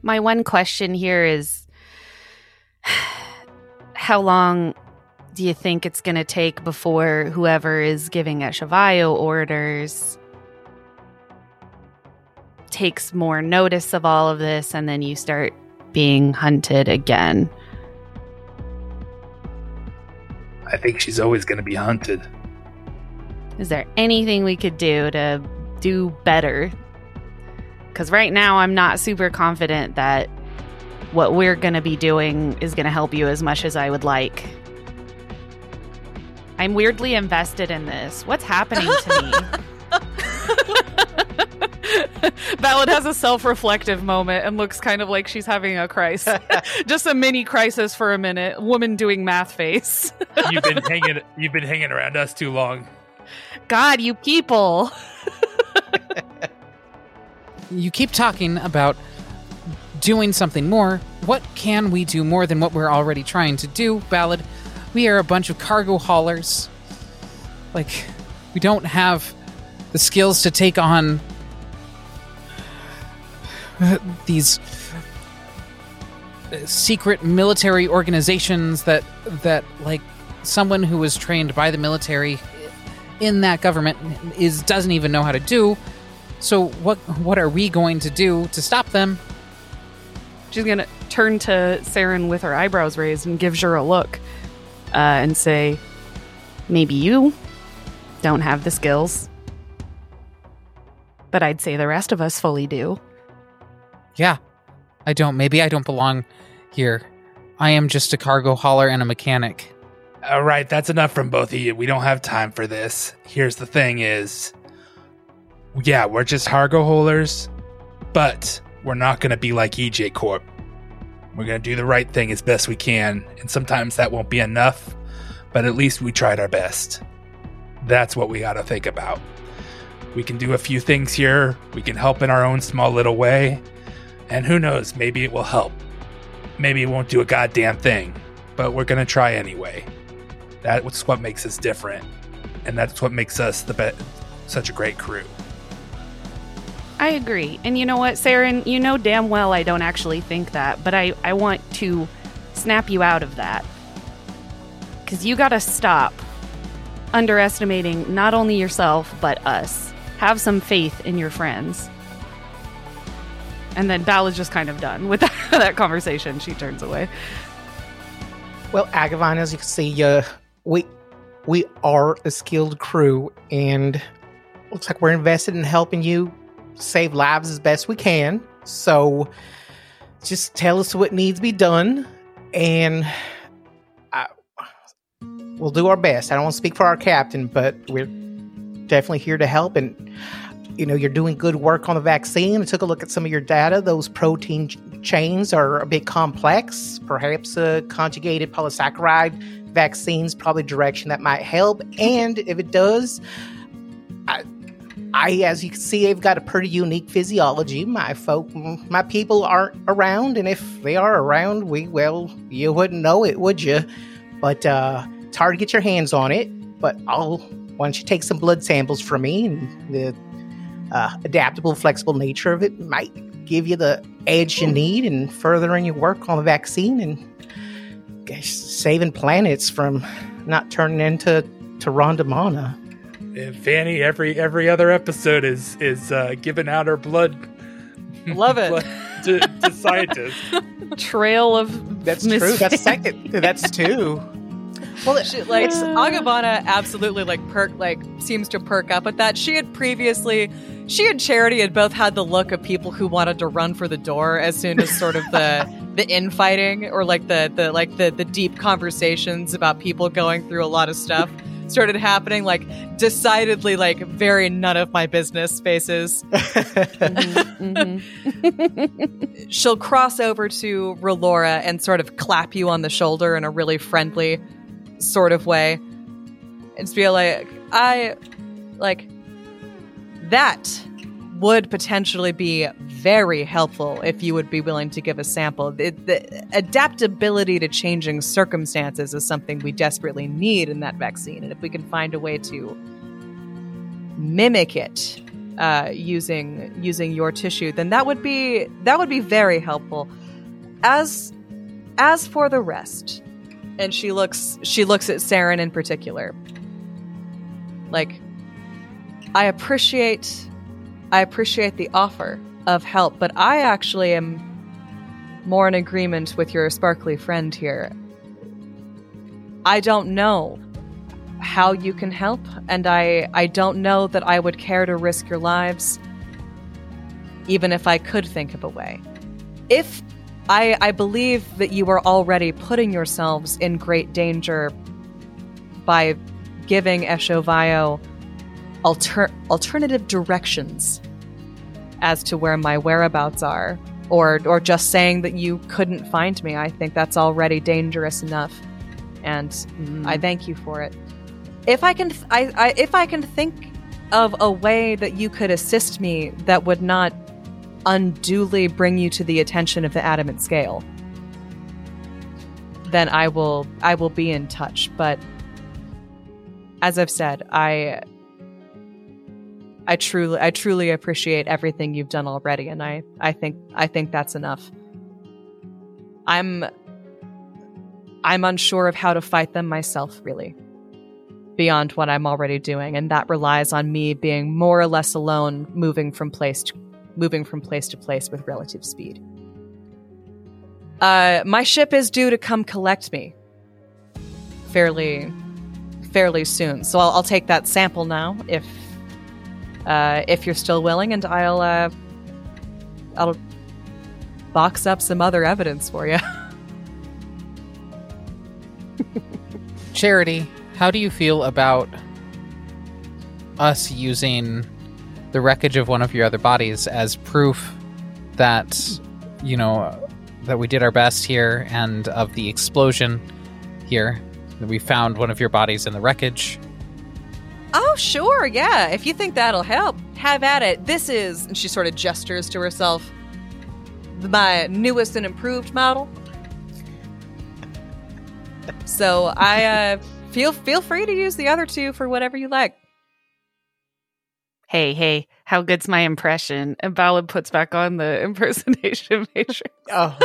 My one question here is how long do you think it's going to take before whoever is giving Eshavayo orders takes more notice of all of this and then you start being hunted again? I think she's always going to be hunted. Is there anything we could do to do better? Because right now, I'm not super confident that what we're going to be doing is going to help you as much as I would like. I'm weirdly invested in this. What's happening to me? Ballad has a self-reflective moment and looks kind of like she's having a crisis. Just a mini crisis for a minute. Woman doing math face. You've been hanging. You've been hanging around us too long. God, you people. you keep talking about doing something more. What can we do more than what we're already trying to do, Ballad? We are a bunch of cargo haulers. Like, we don't have the skills to take on these uh, secret military organizations that that like someone who was trained by the military in that government is doesn't even know how to do. So what what are we going to do to stop them? She's gonna turn to Saren with her eyebrows raised and gives her a look uh, and say, Maybe you don't have the skills, but I'd say the rest of us fully do. Yeah. I don't maybe I don't belong here. I am just a cargo hauler and a mechanic. All right, that's enough from both of you. We don't have time for this. Here's the thing is yeah, we're just cargo haulers, but we're not going to be like EJ Corp. We're going to do the right thing as best we can, and sometimes that won't be enough, but at least we tried our best. That's what we got to think about. We can do a few things here, we can help in our own small little way, and who knows, maybe it will help. Maybe it won't do a goddamn thing, but we're going to try anyway. That's what makes us different, and that's what makes us the be- such a great crew. I agree. And you know what, Saren? You know damn well I don't actually think that, but I, I want to snap you out of that. Because you gotta stop underestimating not only yourself, but us. Have some faith in your friends. And then Bal is just kind of done with that, that conversation. She turns away. Well, Agavon, as you can see, uh, we we are a skilled crew, and looks like we're invested in helping you save lives as best we can. So, just tell us what needs to be done, and I, we'll do our best. I don't want to speak for our captain, but we're definitely here to help. And you know, you're doing good work on the vaccine. I took a look at some of your data. Those protein ch- chains are a bit complex. Perhaps a conjugated polysaccharide vaccines probably direction that might help. And if it does, I, I, as you can see, I've got a pretty unique physiology. My folk, my people aren't around, and if they are around, we well, you wouldn't know it, would you? But uh, it's hard to get your hands on it. But I'll why don't you take some blood samples from me, and the uh, adaptable, flexible nature of it might give you the edge you need in furthering your work on the vaccine and guess, saving planets from not turning into to Rondamana. And Fanny, every every other episode is is uh, giving out her blood. Love it. blood to, to scientists. Trail of That's mis- true. That's second. That's two. Well, She, like Agavana absolutely like perk like seems to perk up at that. She had previously she and Charity had both had the look of people who wanted to run for the door as soon as sort of the the infighting or like the the like the the deep conversations about people going through a lot of stuff started happening like decidedly like very none of my business faces Mhm, mhm. she'll cross over to Relora and sort of clap you on the shoulder in a really friendly sort of way. And just be like, I like that would potentially be very helpful if you would be willing to give a sample. The, the adaptability to changing circumstances is something we desperately need in that vaccine. And if we can find a way to mimic it uh, using using your tissue, then that would be that would be very helpful. As as for the rest, and she looks she looks at Saren in particular. Like, I appreciate I appreciate the offer of help, but I actually am more in agreement with your sparkly friend here. I don't know how you can help, and I, I don't know that I would care to risk your lives, even if I could think of a way. If I, I believe that you are already putting yourselves in great danger by giving Eshovio alter- alternative directions as to where my whereabouts are, or or just saying that you couldn't find me. I think that's already dangerous enough, and mm-hmm. I thank you for it. If I can, th- I, I if I can think of a way that you could assist me that would not unduly bring you to the attention of the adamant scale, then I will I will be in touch. But as I've said, I I truly I truly appreciate everything you've done already, and I I think I think that's enough. I'm I'm unsure of how to fight them myself, really. beyond what I'm already doing, and that relies on me being more or less alone, moving from place to moving from place to place with relative speed. Uh, my ship is due to come collect me fairly fairly soon, so I'll, I'll take that sample now if uh, if you're still willing, and I'll uh, I'll box up some other evidence for you. Charity, how do you feel about us using the wreckage of one of your other bodies as proof that, you know, that we did our best here and of the explosion here? That we found one of your bodies in the wreckage. Oh, sure, yeah. If you think that'll help, have at it. This is, and she sort of gestures to herself, my newest and improved model. So I uh, feel feel free to use the other two for whatever you like. Hey, hey, how good's my impression? And Ballad puts back on the impersonation matrix. Oh.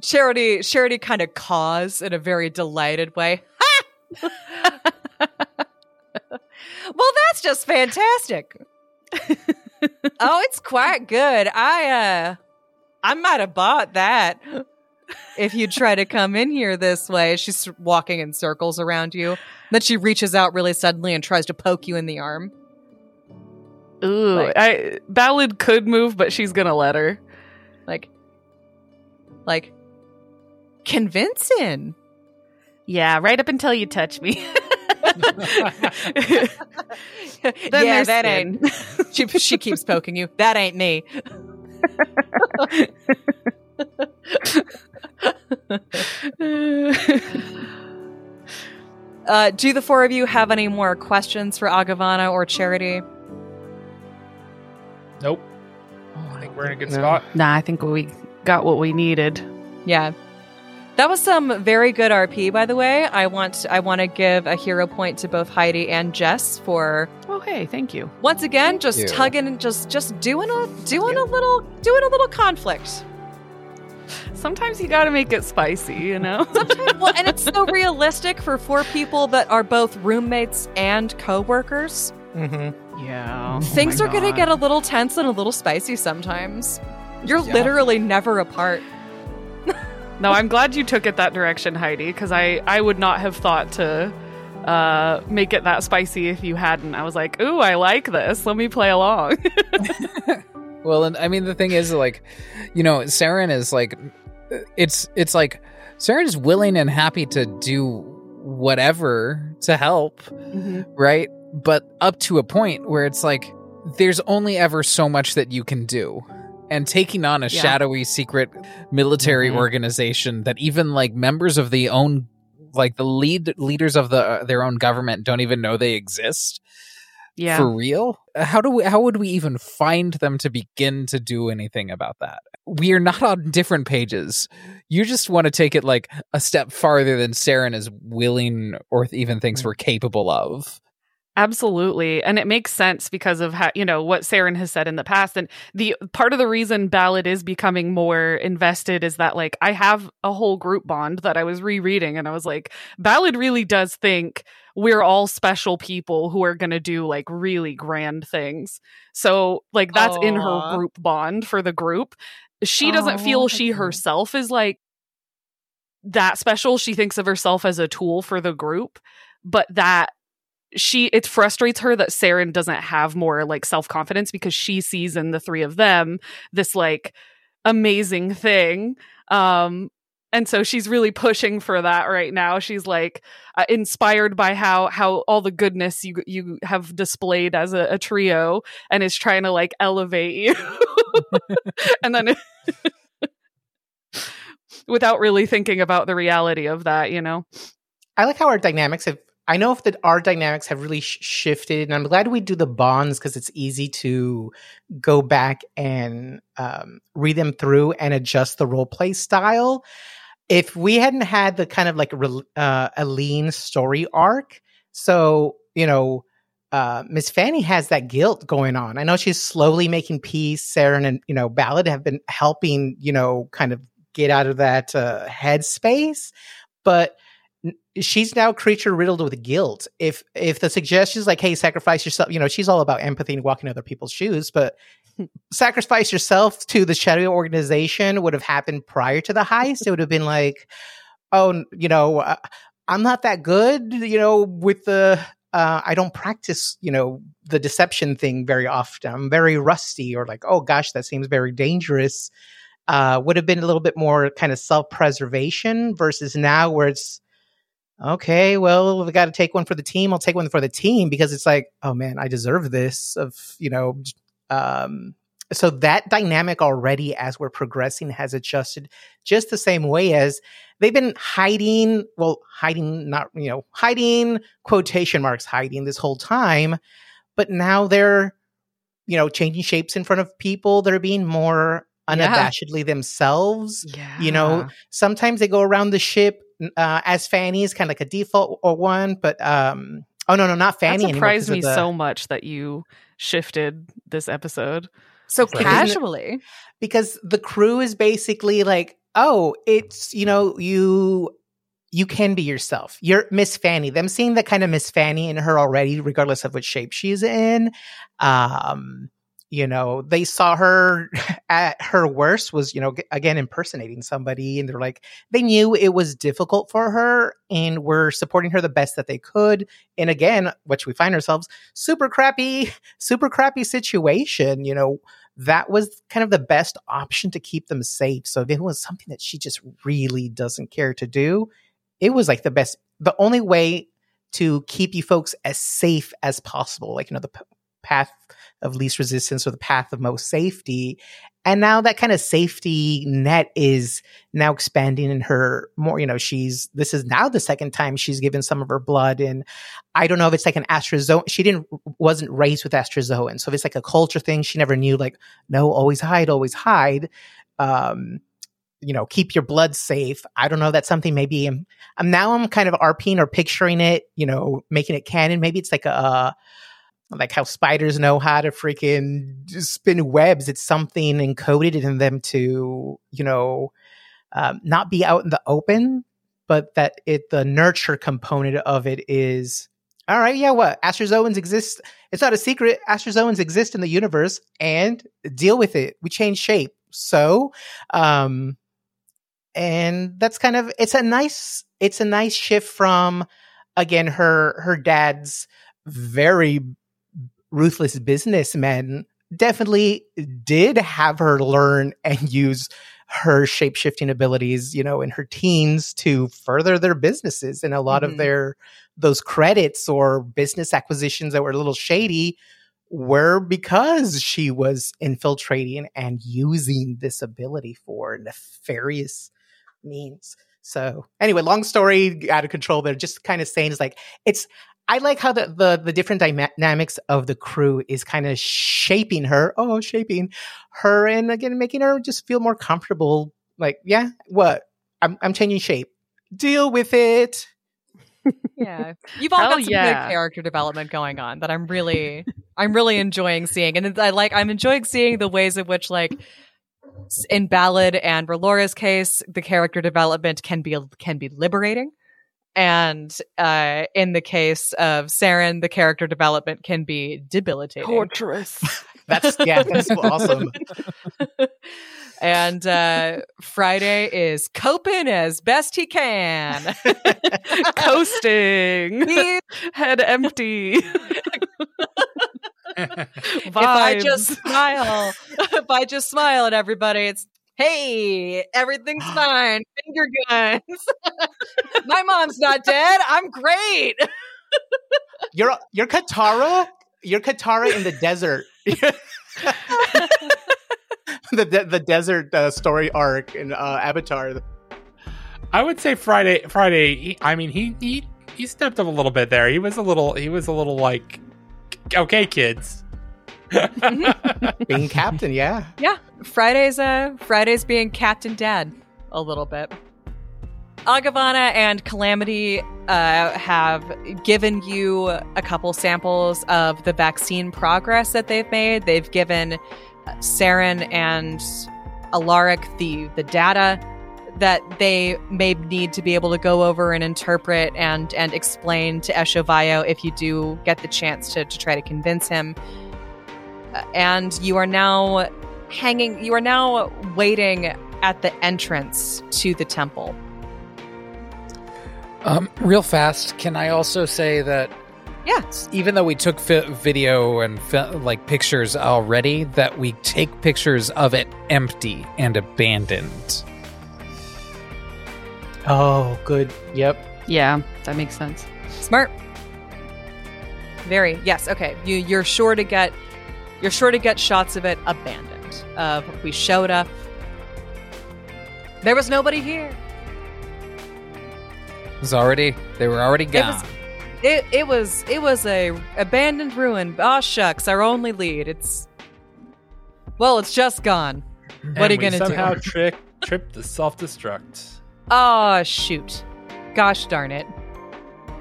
Charity Charity kind of caws in a very delighted way. Ha! well, that's just fantastic. oh, it's quite good. I uh I might have bought that if you try to come in here this way. She's walking in circles around you. Then she reaches out really suddenly and tries to poke you in the arm. Ooh, Like- I Ballad could move, but she's gonna let her. Like like convincing. Yeah, right up until you touch me. yeah, there's that skin. ain't. She she keeps poking you. That ain't me. Uh, do the four of you have any more questions for Agavana or Charity? Nope. I think we're in a good No. spot. nah, I think we got what we needed. Yeah. That was some very good RP, by the way. I want I want to give a hero point to both Heidi and Jess for Oh, hey, thank you. once again just you. tugging and just just doing a doing a little doing a little conflict. Sometimes you gotta make it spicy, you know? Sometimes, well, and it's so realistic for four people that are both roommates and co-workers. Mhm. yeah. Things are going to get a little tense and a little spicy sometimes. You're Yeah. literally never apart. No, I'm glad you took it that direction, Heidi, because I, I would not have thought to uh, make it that spicy if you hadn't. I was like, ooh, I like this. Let me play along. Well, and I mean the thing is like, you know, Saren is like it's it's like Saren is willing and happy to do whatever to help, right? But up to a point where it's like there's only ever so much that you can do. And taking on a Yeah. shadowy secret military Mhm. organization that even like members of the own like the lead leaders of the their own government don't even know they exist yeah. for real how do we how would we even find them to begin to do anything about that we are not on different pages you just want to take it like a step farther than Saren is willing or even thinks we're capable of Absolutely. And it makes sense because of how, you know, what Saren has said in the past. And the part of the reason Ballad is becoming more invested is that, like, I have a whole group bond that I was rereading and I was like, Ballad really does think we're all special people who are going to do like really grand things. So, like, that's in her group bond for the group. She doesn't Aw, feel she herself is like that special. She thinks of herself as a tool for the group, but that she it frustrates her that Saren doesn't have more like self-confidence because she sees in the three of them this like amazing thing um and so she's really pushing for that right now she's like uh, inspired by how how all the goodness you you have displayed as a, a trio and is trying to like elevate you and then without really thinking about the reality of that you know I like how our dynamics have. I know if that our dynamics have really sh- shifted, and I'm glad we do the bonds because it's easy to go back and um, read them through and adjust the role play style. If we hadn't had the kind of like uh, a lean story arc, so you know, uh, Miss Fanny has that guilt going on. I know she's slowly making peace. Saren and you know Ballad have been helping you know kind of get out of that uh, headspace, but she's now creature riddled with guilt. If if the suggestion is like, hey, sacrifice yourself, you know, she's all about empathy and walking other people's shoes, but sacrifice yourself to the shadow organization would have happened prior to the heist. It would have been like, oh, you know, uh, I'm not that good, you know, with the uh, I don't practice, you know, the deception thing very often. I'm very rusty, or like, oh gosh, that seems very dangerous. Uh, would have been a little bit more kind of self preservation versus now where it's okay, well, we got to take one for the team. I'll take one for the team because it's like, oh man, I deserve this. Of you know, um, so that dynamic already as we're progressing has adjusted just the same way as they've been hiding well hiding not you know hiding quotation marks hiding this whole time but now they're you know changing shapes in front of people they're being more unabashedly yeah. themselves yeah. you know sometimes they go around the ship uh, as fanny's kind of like a default or one but um oh no no not fanny that surprised me the, so much that you shifted this episode. So casually. Because the crew is basically like oh it's you know you you can be yourself. You're miss fanny. Them seeing the kind of miss fanny in her already regardless of what shape she's in um you know they saw her at her worst was you know again impersonating somebody and they're like they knew it was difficult for her and were supporting her the best that they could. And again which we find ourselves super crappy super crappy situation you know that was kind of the best option to keep them safe. So if it was something that she just really doesn't care to do it was like the best the only way to keep you folks as safe as possible like you know the path of least resistance or the path of most safety. And now that kind of safety net is now expanding in her more, you know, she's, this is now the second time she's given some of her blood. And I don't know if it's like an astrazoan. She didn't, wasn't raised with astrazoan. So if it's like a culture thing, she never knew like, no, always hide, always hide. Um, you know, keep your blood safe. I don't know. That's something maybe I'm, I'm now I'm kind of RPing or picturing it, you know, making it canon. Maybe it's like a, like how spiders know how to freaking spin webs. It's something encoded in them to, you know, um, not be out in the open, but that it the nurture component of it is all right. Yeah, what astrazoans exist? It's not a secret. Astrazoans exist in the universe, and deal with it. We change shape, so, um, and that's kind of it's a nice it's a nice shift from again her her dad's very ruthless businessmen definitely did have her learn and use her shape shifting abilities, you know, in her teens to further their businesses. And a lot mm-hmm. of their those credits or business acquisitions that were a little shady were because she was infiltrating and using this ability for nefarious means. So anyway, long story out of control, but just kind of saying is like it's I like how the, the, the different dynamics of the crew is kind of shaping her. Oh, shaping her, and again making her just feel more comfortable. Like, yeah, what? I'm I'm changing shape. Deal with it. yeah, you've all Hell got some yeah. good character development going on that I'm really I'm really enjoying seeing, and I like I'm enjoying seeing the ways in which like in Ballad and Relora's case, the character development can be can be liberating and uh, in the case of Saren, the character development can be debilitating. Torturous. that's yeah, that's awesome. and uh, Friday is coping as best he can, coasting, head empty. if I just smile, if I just smile at everybody, it's hey, everything's fine. Finger guns. My mom's not dead. I'm great. you're you're Katara. You're Katara in the desert. the de- the desert uh, story arc in uh, Avatar. I would say Friday. Friday. He, I mean, he he he stepped up a little bit there. He was a little. He was a little like, okay, kids. Being captain, yeah. Yeah. Friday's uh Friday's being captain dad a little bit. Agavana and Calamity uh, have given you a couple samples of the vaccine progress that they've made. They've given Saren and Alaric the the data that they may need to be able to go over and interpret and and explain to Eshovayo if you do get the chance to, to try to convince him. And you are now hanging you are now waiting at the entrance to the temple. Um, real fast, can I also say that Yeah. even though we took fi- video and fi- like pictures already, that we take pictures of it empty and abandoned. Oh, good. Yep. Yeah, that makes sense. Smart. Very. Yes, okay. You you're sure to get you're sure to get shots of it abandoned. Of we showed up. There was nobody here. It was already they were already It gone. was- It it was it was a abandoned ruin. Oh shucks, our only lead. It's well, it's just gone. What are you gonna somehow do? Somehow trick tripped the self destruct. Oh ah, shoot. Gosh darn it.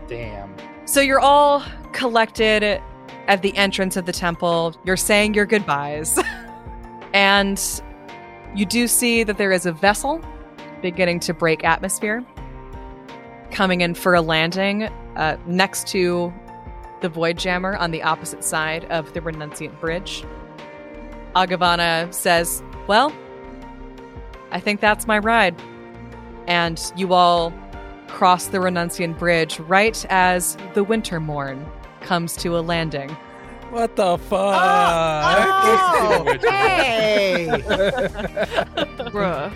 Damn. So you're all collected at the entrance of the temple. You're saying your goodbyes. and you do see that there is a vessel beginning to break atmosphere, coming in for a landing uh, next to the Void Jammer on the opposite side of the Renunciant Bridge. Agavana says, Well, I think that's my ride. And you all cross the Renunciant Bridge right as the Winter Morn comes to a landing. what the fuck? Oh, oh hey! Bruh.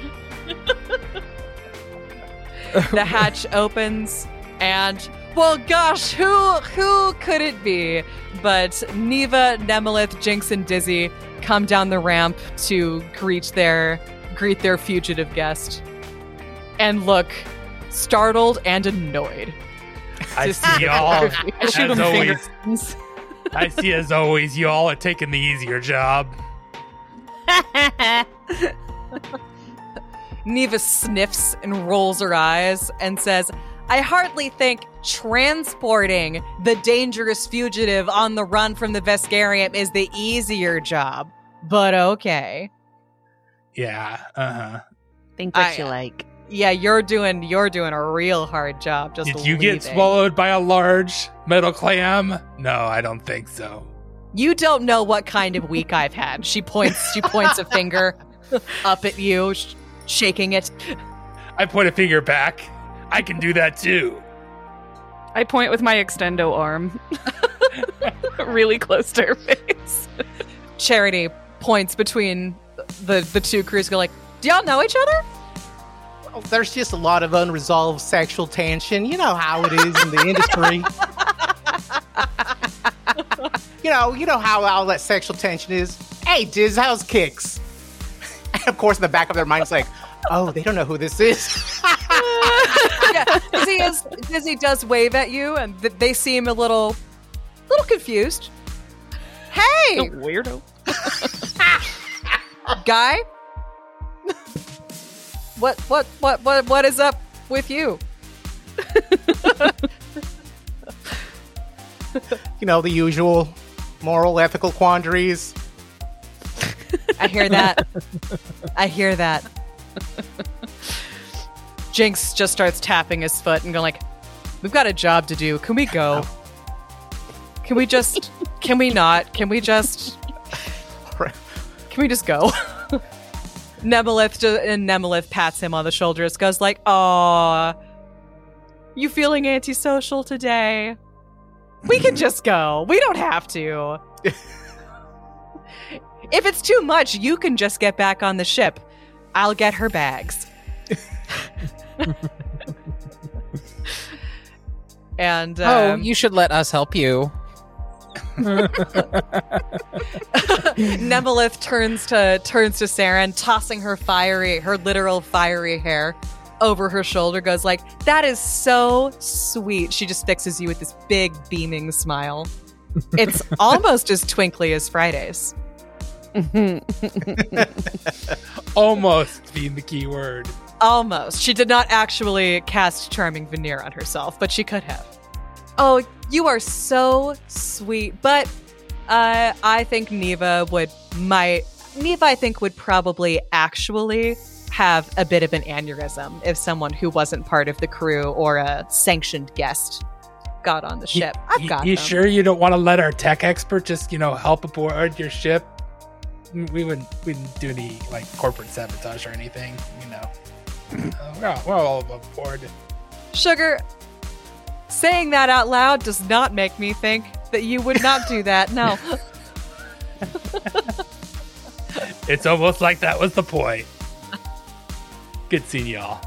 the hatch opens and well gosh who who could it be but neva nemelith jinx and dizzy come down the ramp to greet their greet their fugitive guest and look startled and annoyed I see y'all. I shoot As always. I see as always, you all are taking the easier job. neva sniffs and rolls her eyes and says I hardly think transporting the dangerous fugitive on the run from the Veskarium is the easier job. But okay. Yeah. Uh huh. Think what I- you like. Yeah, you're doing you're doing a real hard job just Did you get swallowed by a large metal clam? No, I don't think so. You don't know what kind of week I've had. She points she points a finger up at you, sh- shaking it. I point a finger back. I can do that too. I point with my extendo arm. really close to her face. Charity points between the the two crews go like, "Do y'all know each other?" Well, There's just a lot of unresolved sexual tension. You know how it is in the industry. you know, you know how all that sexual tension is. Hey, Diz, how's kicks? And of course, in the back of their minds, like, oh, they don't know who this is. yeah, Dizzy is Dizzy does wave at you, and th- they seem a little little confused. Hey, Weirdo. guy. What what what what what is up with you? you know, the usual moral, ethical quandaries. I hear that. I hear that. Jinx just starts tapping his foot and going like, "We've got a job to do. Can we go? Can we just? Can we not? Can we just? Can we just go?" Nemelith ju- and Nemelith pats him on the shoulders, goes like, "Aw, you feeling antisocial today? We can just go. We don't have to." If it's too much, you can just get back on the ship. I'll get her bags. and oh, um, you should let us help you. Nemelith turns to turns to Saren, tossing her fiery, her literal fiery hair over her shoulder, goes like, "That is so sweet." She just fixes you with this big beaming smile. It's almost as twinkly as Fridays. Almost being the key word. Almost. She did not actually cast Charming Veneer on herself, but she could have. Oh, you are so sweet. But uh, I think Neva would might Neva I think would probably actually have a bit of an aneurysm if someone who wasn't part of the crew or a sanctioned guest got on the ship. I've got You sure you don't want to let our tech expert just, you know, help aboard your ship? We wouldn't, we wouldn't do any like corporate sabotage or anything, you know. Uh, we're, all, we're all aboard. Sugar, saying that out loud does not make me think that you would not do that. No. It's almost like that was the point. Good seeing y'all.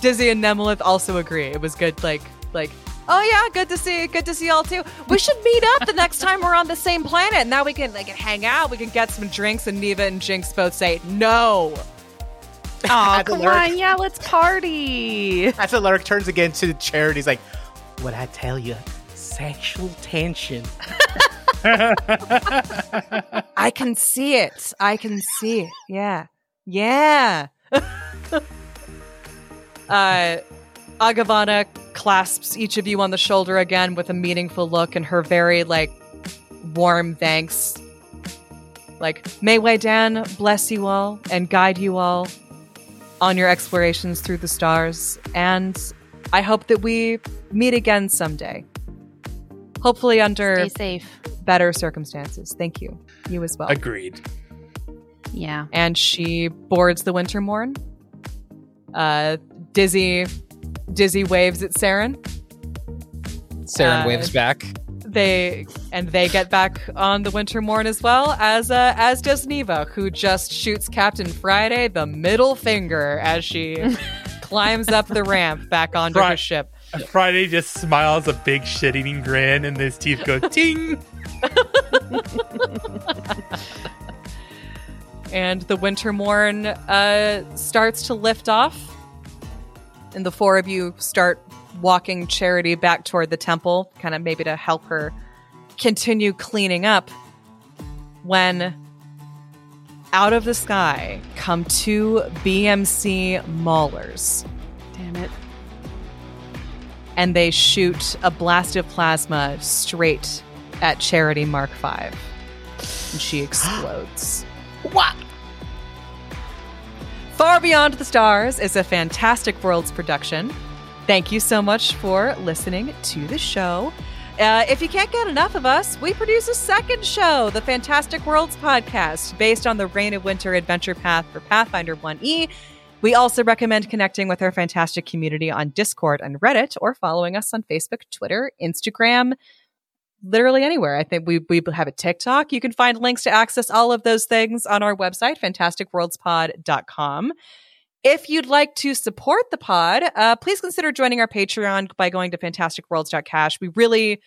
Dizzy and Nemlith also agree. It was good, like, like, oh yeah, good to see, good to see y'all too. We should meet up the next time we're on the same planet. and Now we can like hang out. We can get some drinks. And Neva and Jinx both say no. Oh, come lurk. on. Yeah, let's party. As the lyric turns again to Charity, he's like, "What I tell you, sexual tension." I can see it. I can see it. Yeah, yeah. uh, Agavana clasps each of you on the shoulder again with a meaningful look and her very like warm thanks. Like, may Weydan bless you all and guide you all on your explorations through the stars. And I hope that we meet again someday. Hopefully under Stay safe. better circumstances. Thank you. You as well. Agreed. Yeah. and she boards the Wintermorn. Uh, Dizzy, Dizzy waves at Saren. Saren Uh, waves back. They and they get back on the Wintermorn as well as uh, as does Neva, who just shoots Captain Friday the middle finger as she climbs up the ramp back onto Fri- her ship. Friday just smiles a big shit eating grin and his teeth go ting. and the Wintermorn uh, starts to lift off, and the four of you start walking Charity back toward the temple, kind of maybe to help her continue cleaning up. When out of the sky come two BMC maulers, Damn it. and they shoot a blast of plasma straight at Charity Mark V, and she explodes. What? Far Beyond the Stars is a Fantastic Worlds production. Thank you so much for listening to the show. Uh, if you can't get enough of us, we produce a second show, the Fantastic Worlds podcast, based on the Reign of Winter adventure path for Pathfinder 1E. We also recommend connecting with our fantastic community on Discord and Reddit or following us on Facebook, Twitter, Instagram, literally anywhere. I think we, we have a TikTok. You can find links to access all of those things on our website, fantasticworldspod.com. If you'd like to support the pod, uh, please consider joining our Patreon by going to fantasticworlds.cash. We really,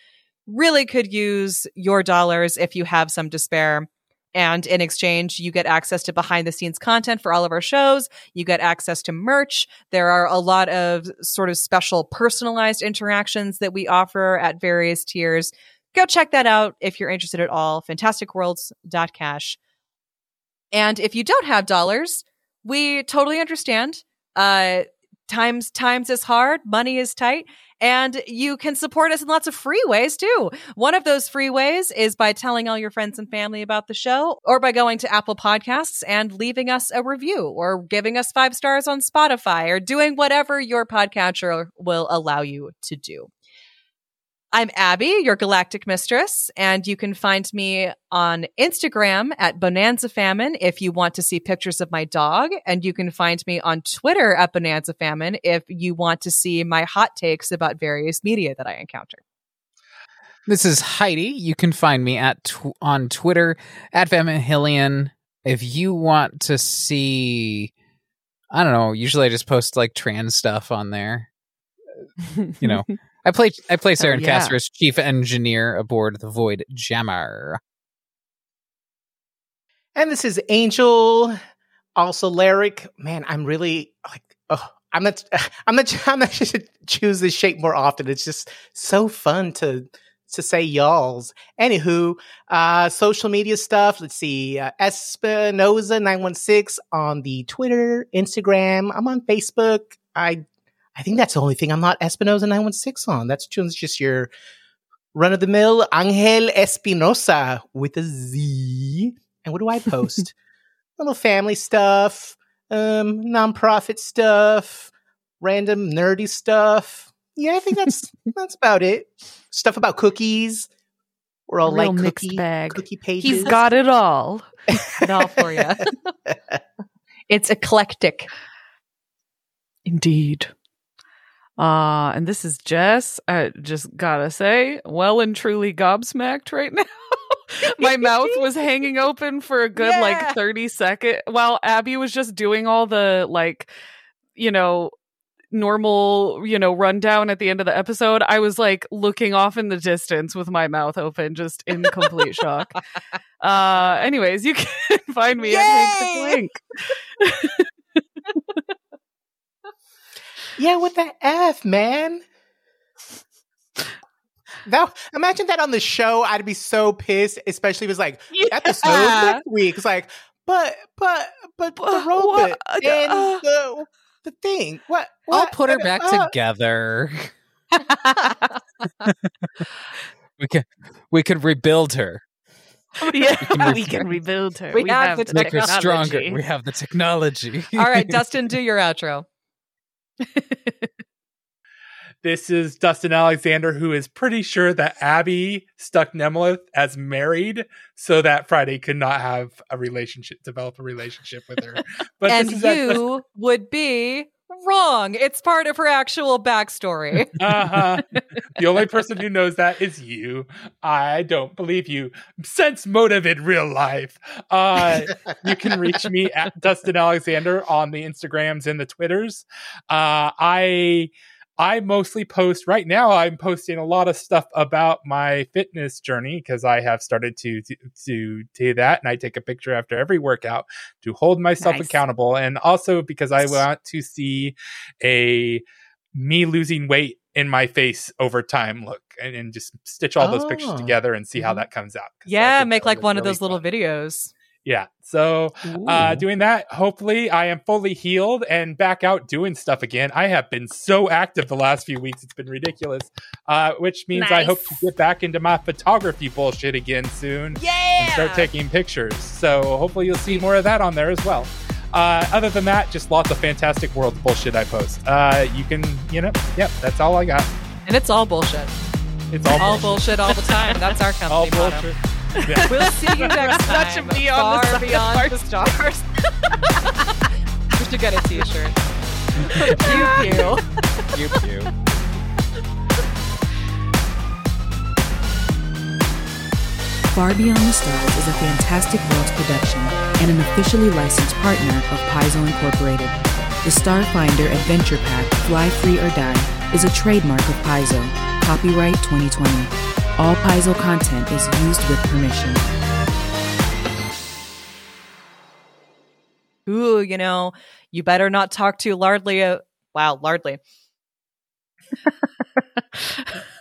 really could use your dollars if you have some to spare. And in exchange, you get access to behind the scenes content for all of our shows. You get access to merch. There are a lot of sort of special personalized interactions that we offer at various tiers. Go check that out if you're interested at all. Fantasticworlds.cash. And if you don't have dollars, we totally understand. Uh, times times is hard, money is tight, and you can support us in lots of free ways too. One of those free ways is by telling all your friends and family about the show, or by going to Apple Podcasts and leaving us a review, or giving us five stars on Spotify, or doing whatever your podcatcher will allow you to do. I'm Abby, your galactic mistress, and you can find me on Instagram at Bonanza Famine if you want to see pictures of my dog, and you can find me on Twitter at Bonanza Famine if you want to see my hot takes about various media that I encounter. This is Heidi. You can find me at tw- on Twitter at Hillian. If you want to see, I don't know. Usually, I just post like trans stuff on there. You know, I play I play Saren yeah. Castor as chief engineer aboard the Void Jammer. And this is Angel, also Lyric. Man, I'm really like, oh, I'm not, I'm not, I'm not should choose this shape more often. It's just so fun to to say y'all's. Anywho, uh, social media stuff. Let's see, uh, Espinoza nine one six on the Twitter, Instagram. I'm on Facebook. I I think that's the only thing I'm not Espinoza nine one six on. That's just just your run of the mill Angel Espinoza with a Z. And what do I post? little family stuff, um, nonprofit stuff, random nerdy stuff. Yeah, I think that's that's about it. Stuff about cookies. We're all Real like mixed cookie, bag. cookie pages. He's got it all. it all for you. it's eclectic. Indeed. Uh, and this is Jess. I just gotta say, well and truly gobsmacked right now. My mouth was hanging open for a good Yeah. like 30 seconds while Abby was just doing all the like, you know, normal, you know, rundown at the end of the episode. I was like looking off in the distance with my mouth open, just in complete shock. Uh, anyways, you can find me at Hank the Yay! Clink. Yeah, what the f, man? That imagine that on the show, I'd be so pissed, especially if it's like episode Yeah. next week. It's like, but but but But the robot what- and uh, the the thing. What? I'll put her back Uh, together. We can we could rebuild her. yeah, can we can rebuild her. We have the Make her stronger. technology. We have the technology. All right, Dustin, do your outro. This is Dustin Alexander, who is pretty sure that Abby stuck Nemlith as married so that Friday could not have a relationship, develop a relationship with her. But and this is that- you would be wrong. It's part of her actual backstory. uh-huh. the only person who knows that is you. I don't believe you. Sense motive in real life. Uh, you can reach me at Dustin Alexander on the Instagrams and the Twitters. Uh, I I mostly post right now. I'm posting a lot of stuff about my fitness journey because I have started to, to to do that, and I take a picture after every workout to hold myself Nice. accountable, and also because I want to see a me losing weight in my face over time look and, and just stitch all those pictures Oh. together and see how Mhm. that comes out yeah, make like one look of those really little fun. videos. Yeah. So uh doing that, hopefully I am fully healed and back out doing stuff again. I have been so active the last few weeks, it's been ridiculous. Uh which means I hope to get back into my photography bullshit again soon. and start taking pictures. So hopefully you'll see more of that on there as well. Uh, other than that, just lots of fantastic world bullshit I post. Uh, you can, you know, yep, that's all I got. And it's all bullshit. It's all, All bullshit. bullshit all the time. That's our all company motto. Bullshit. Yeah. We'll see you next Such a time. beyond the far side of beyond our the stars. we should get a t-shirt. pew pew. Pew, pew. Far Beyond the Stars is a Fantastic Worlds production and an officially licensed partner of Paizo Incorporated. The Starfinder Adventure Pack Fly Free or Die is a trademark of Paizo. Copyright 2020. All Paizo content is used with permission. Ooh, you know, you better not talk too lardly. Uh, wow, lardly.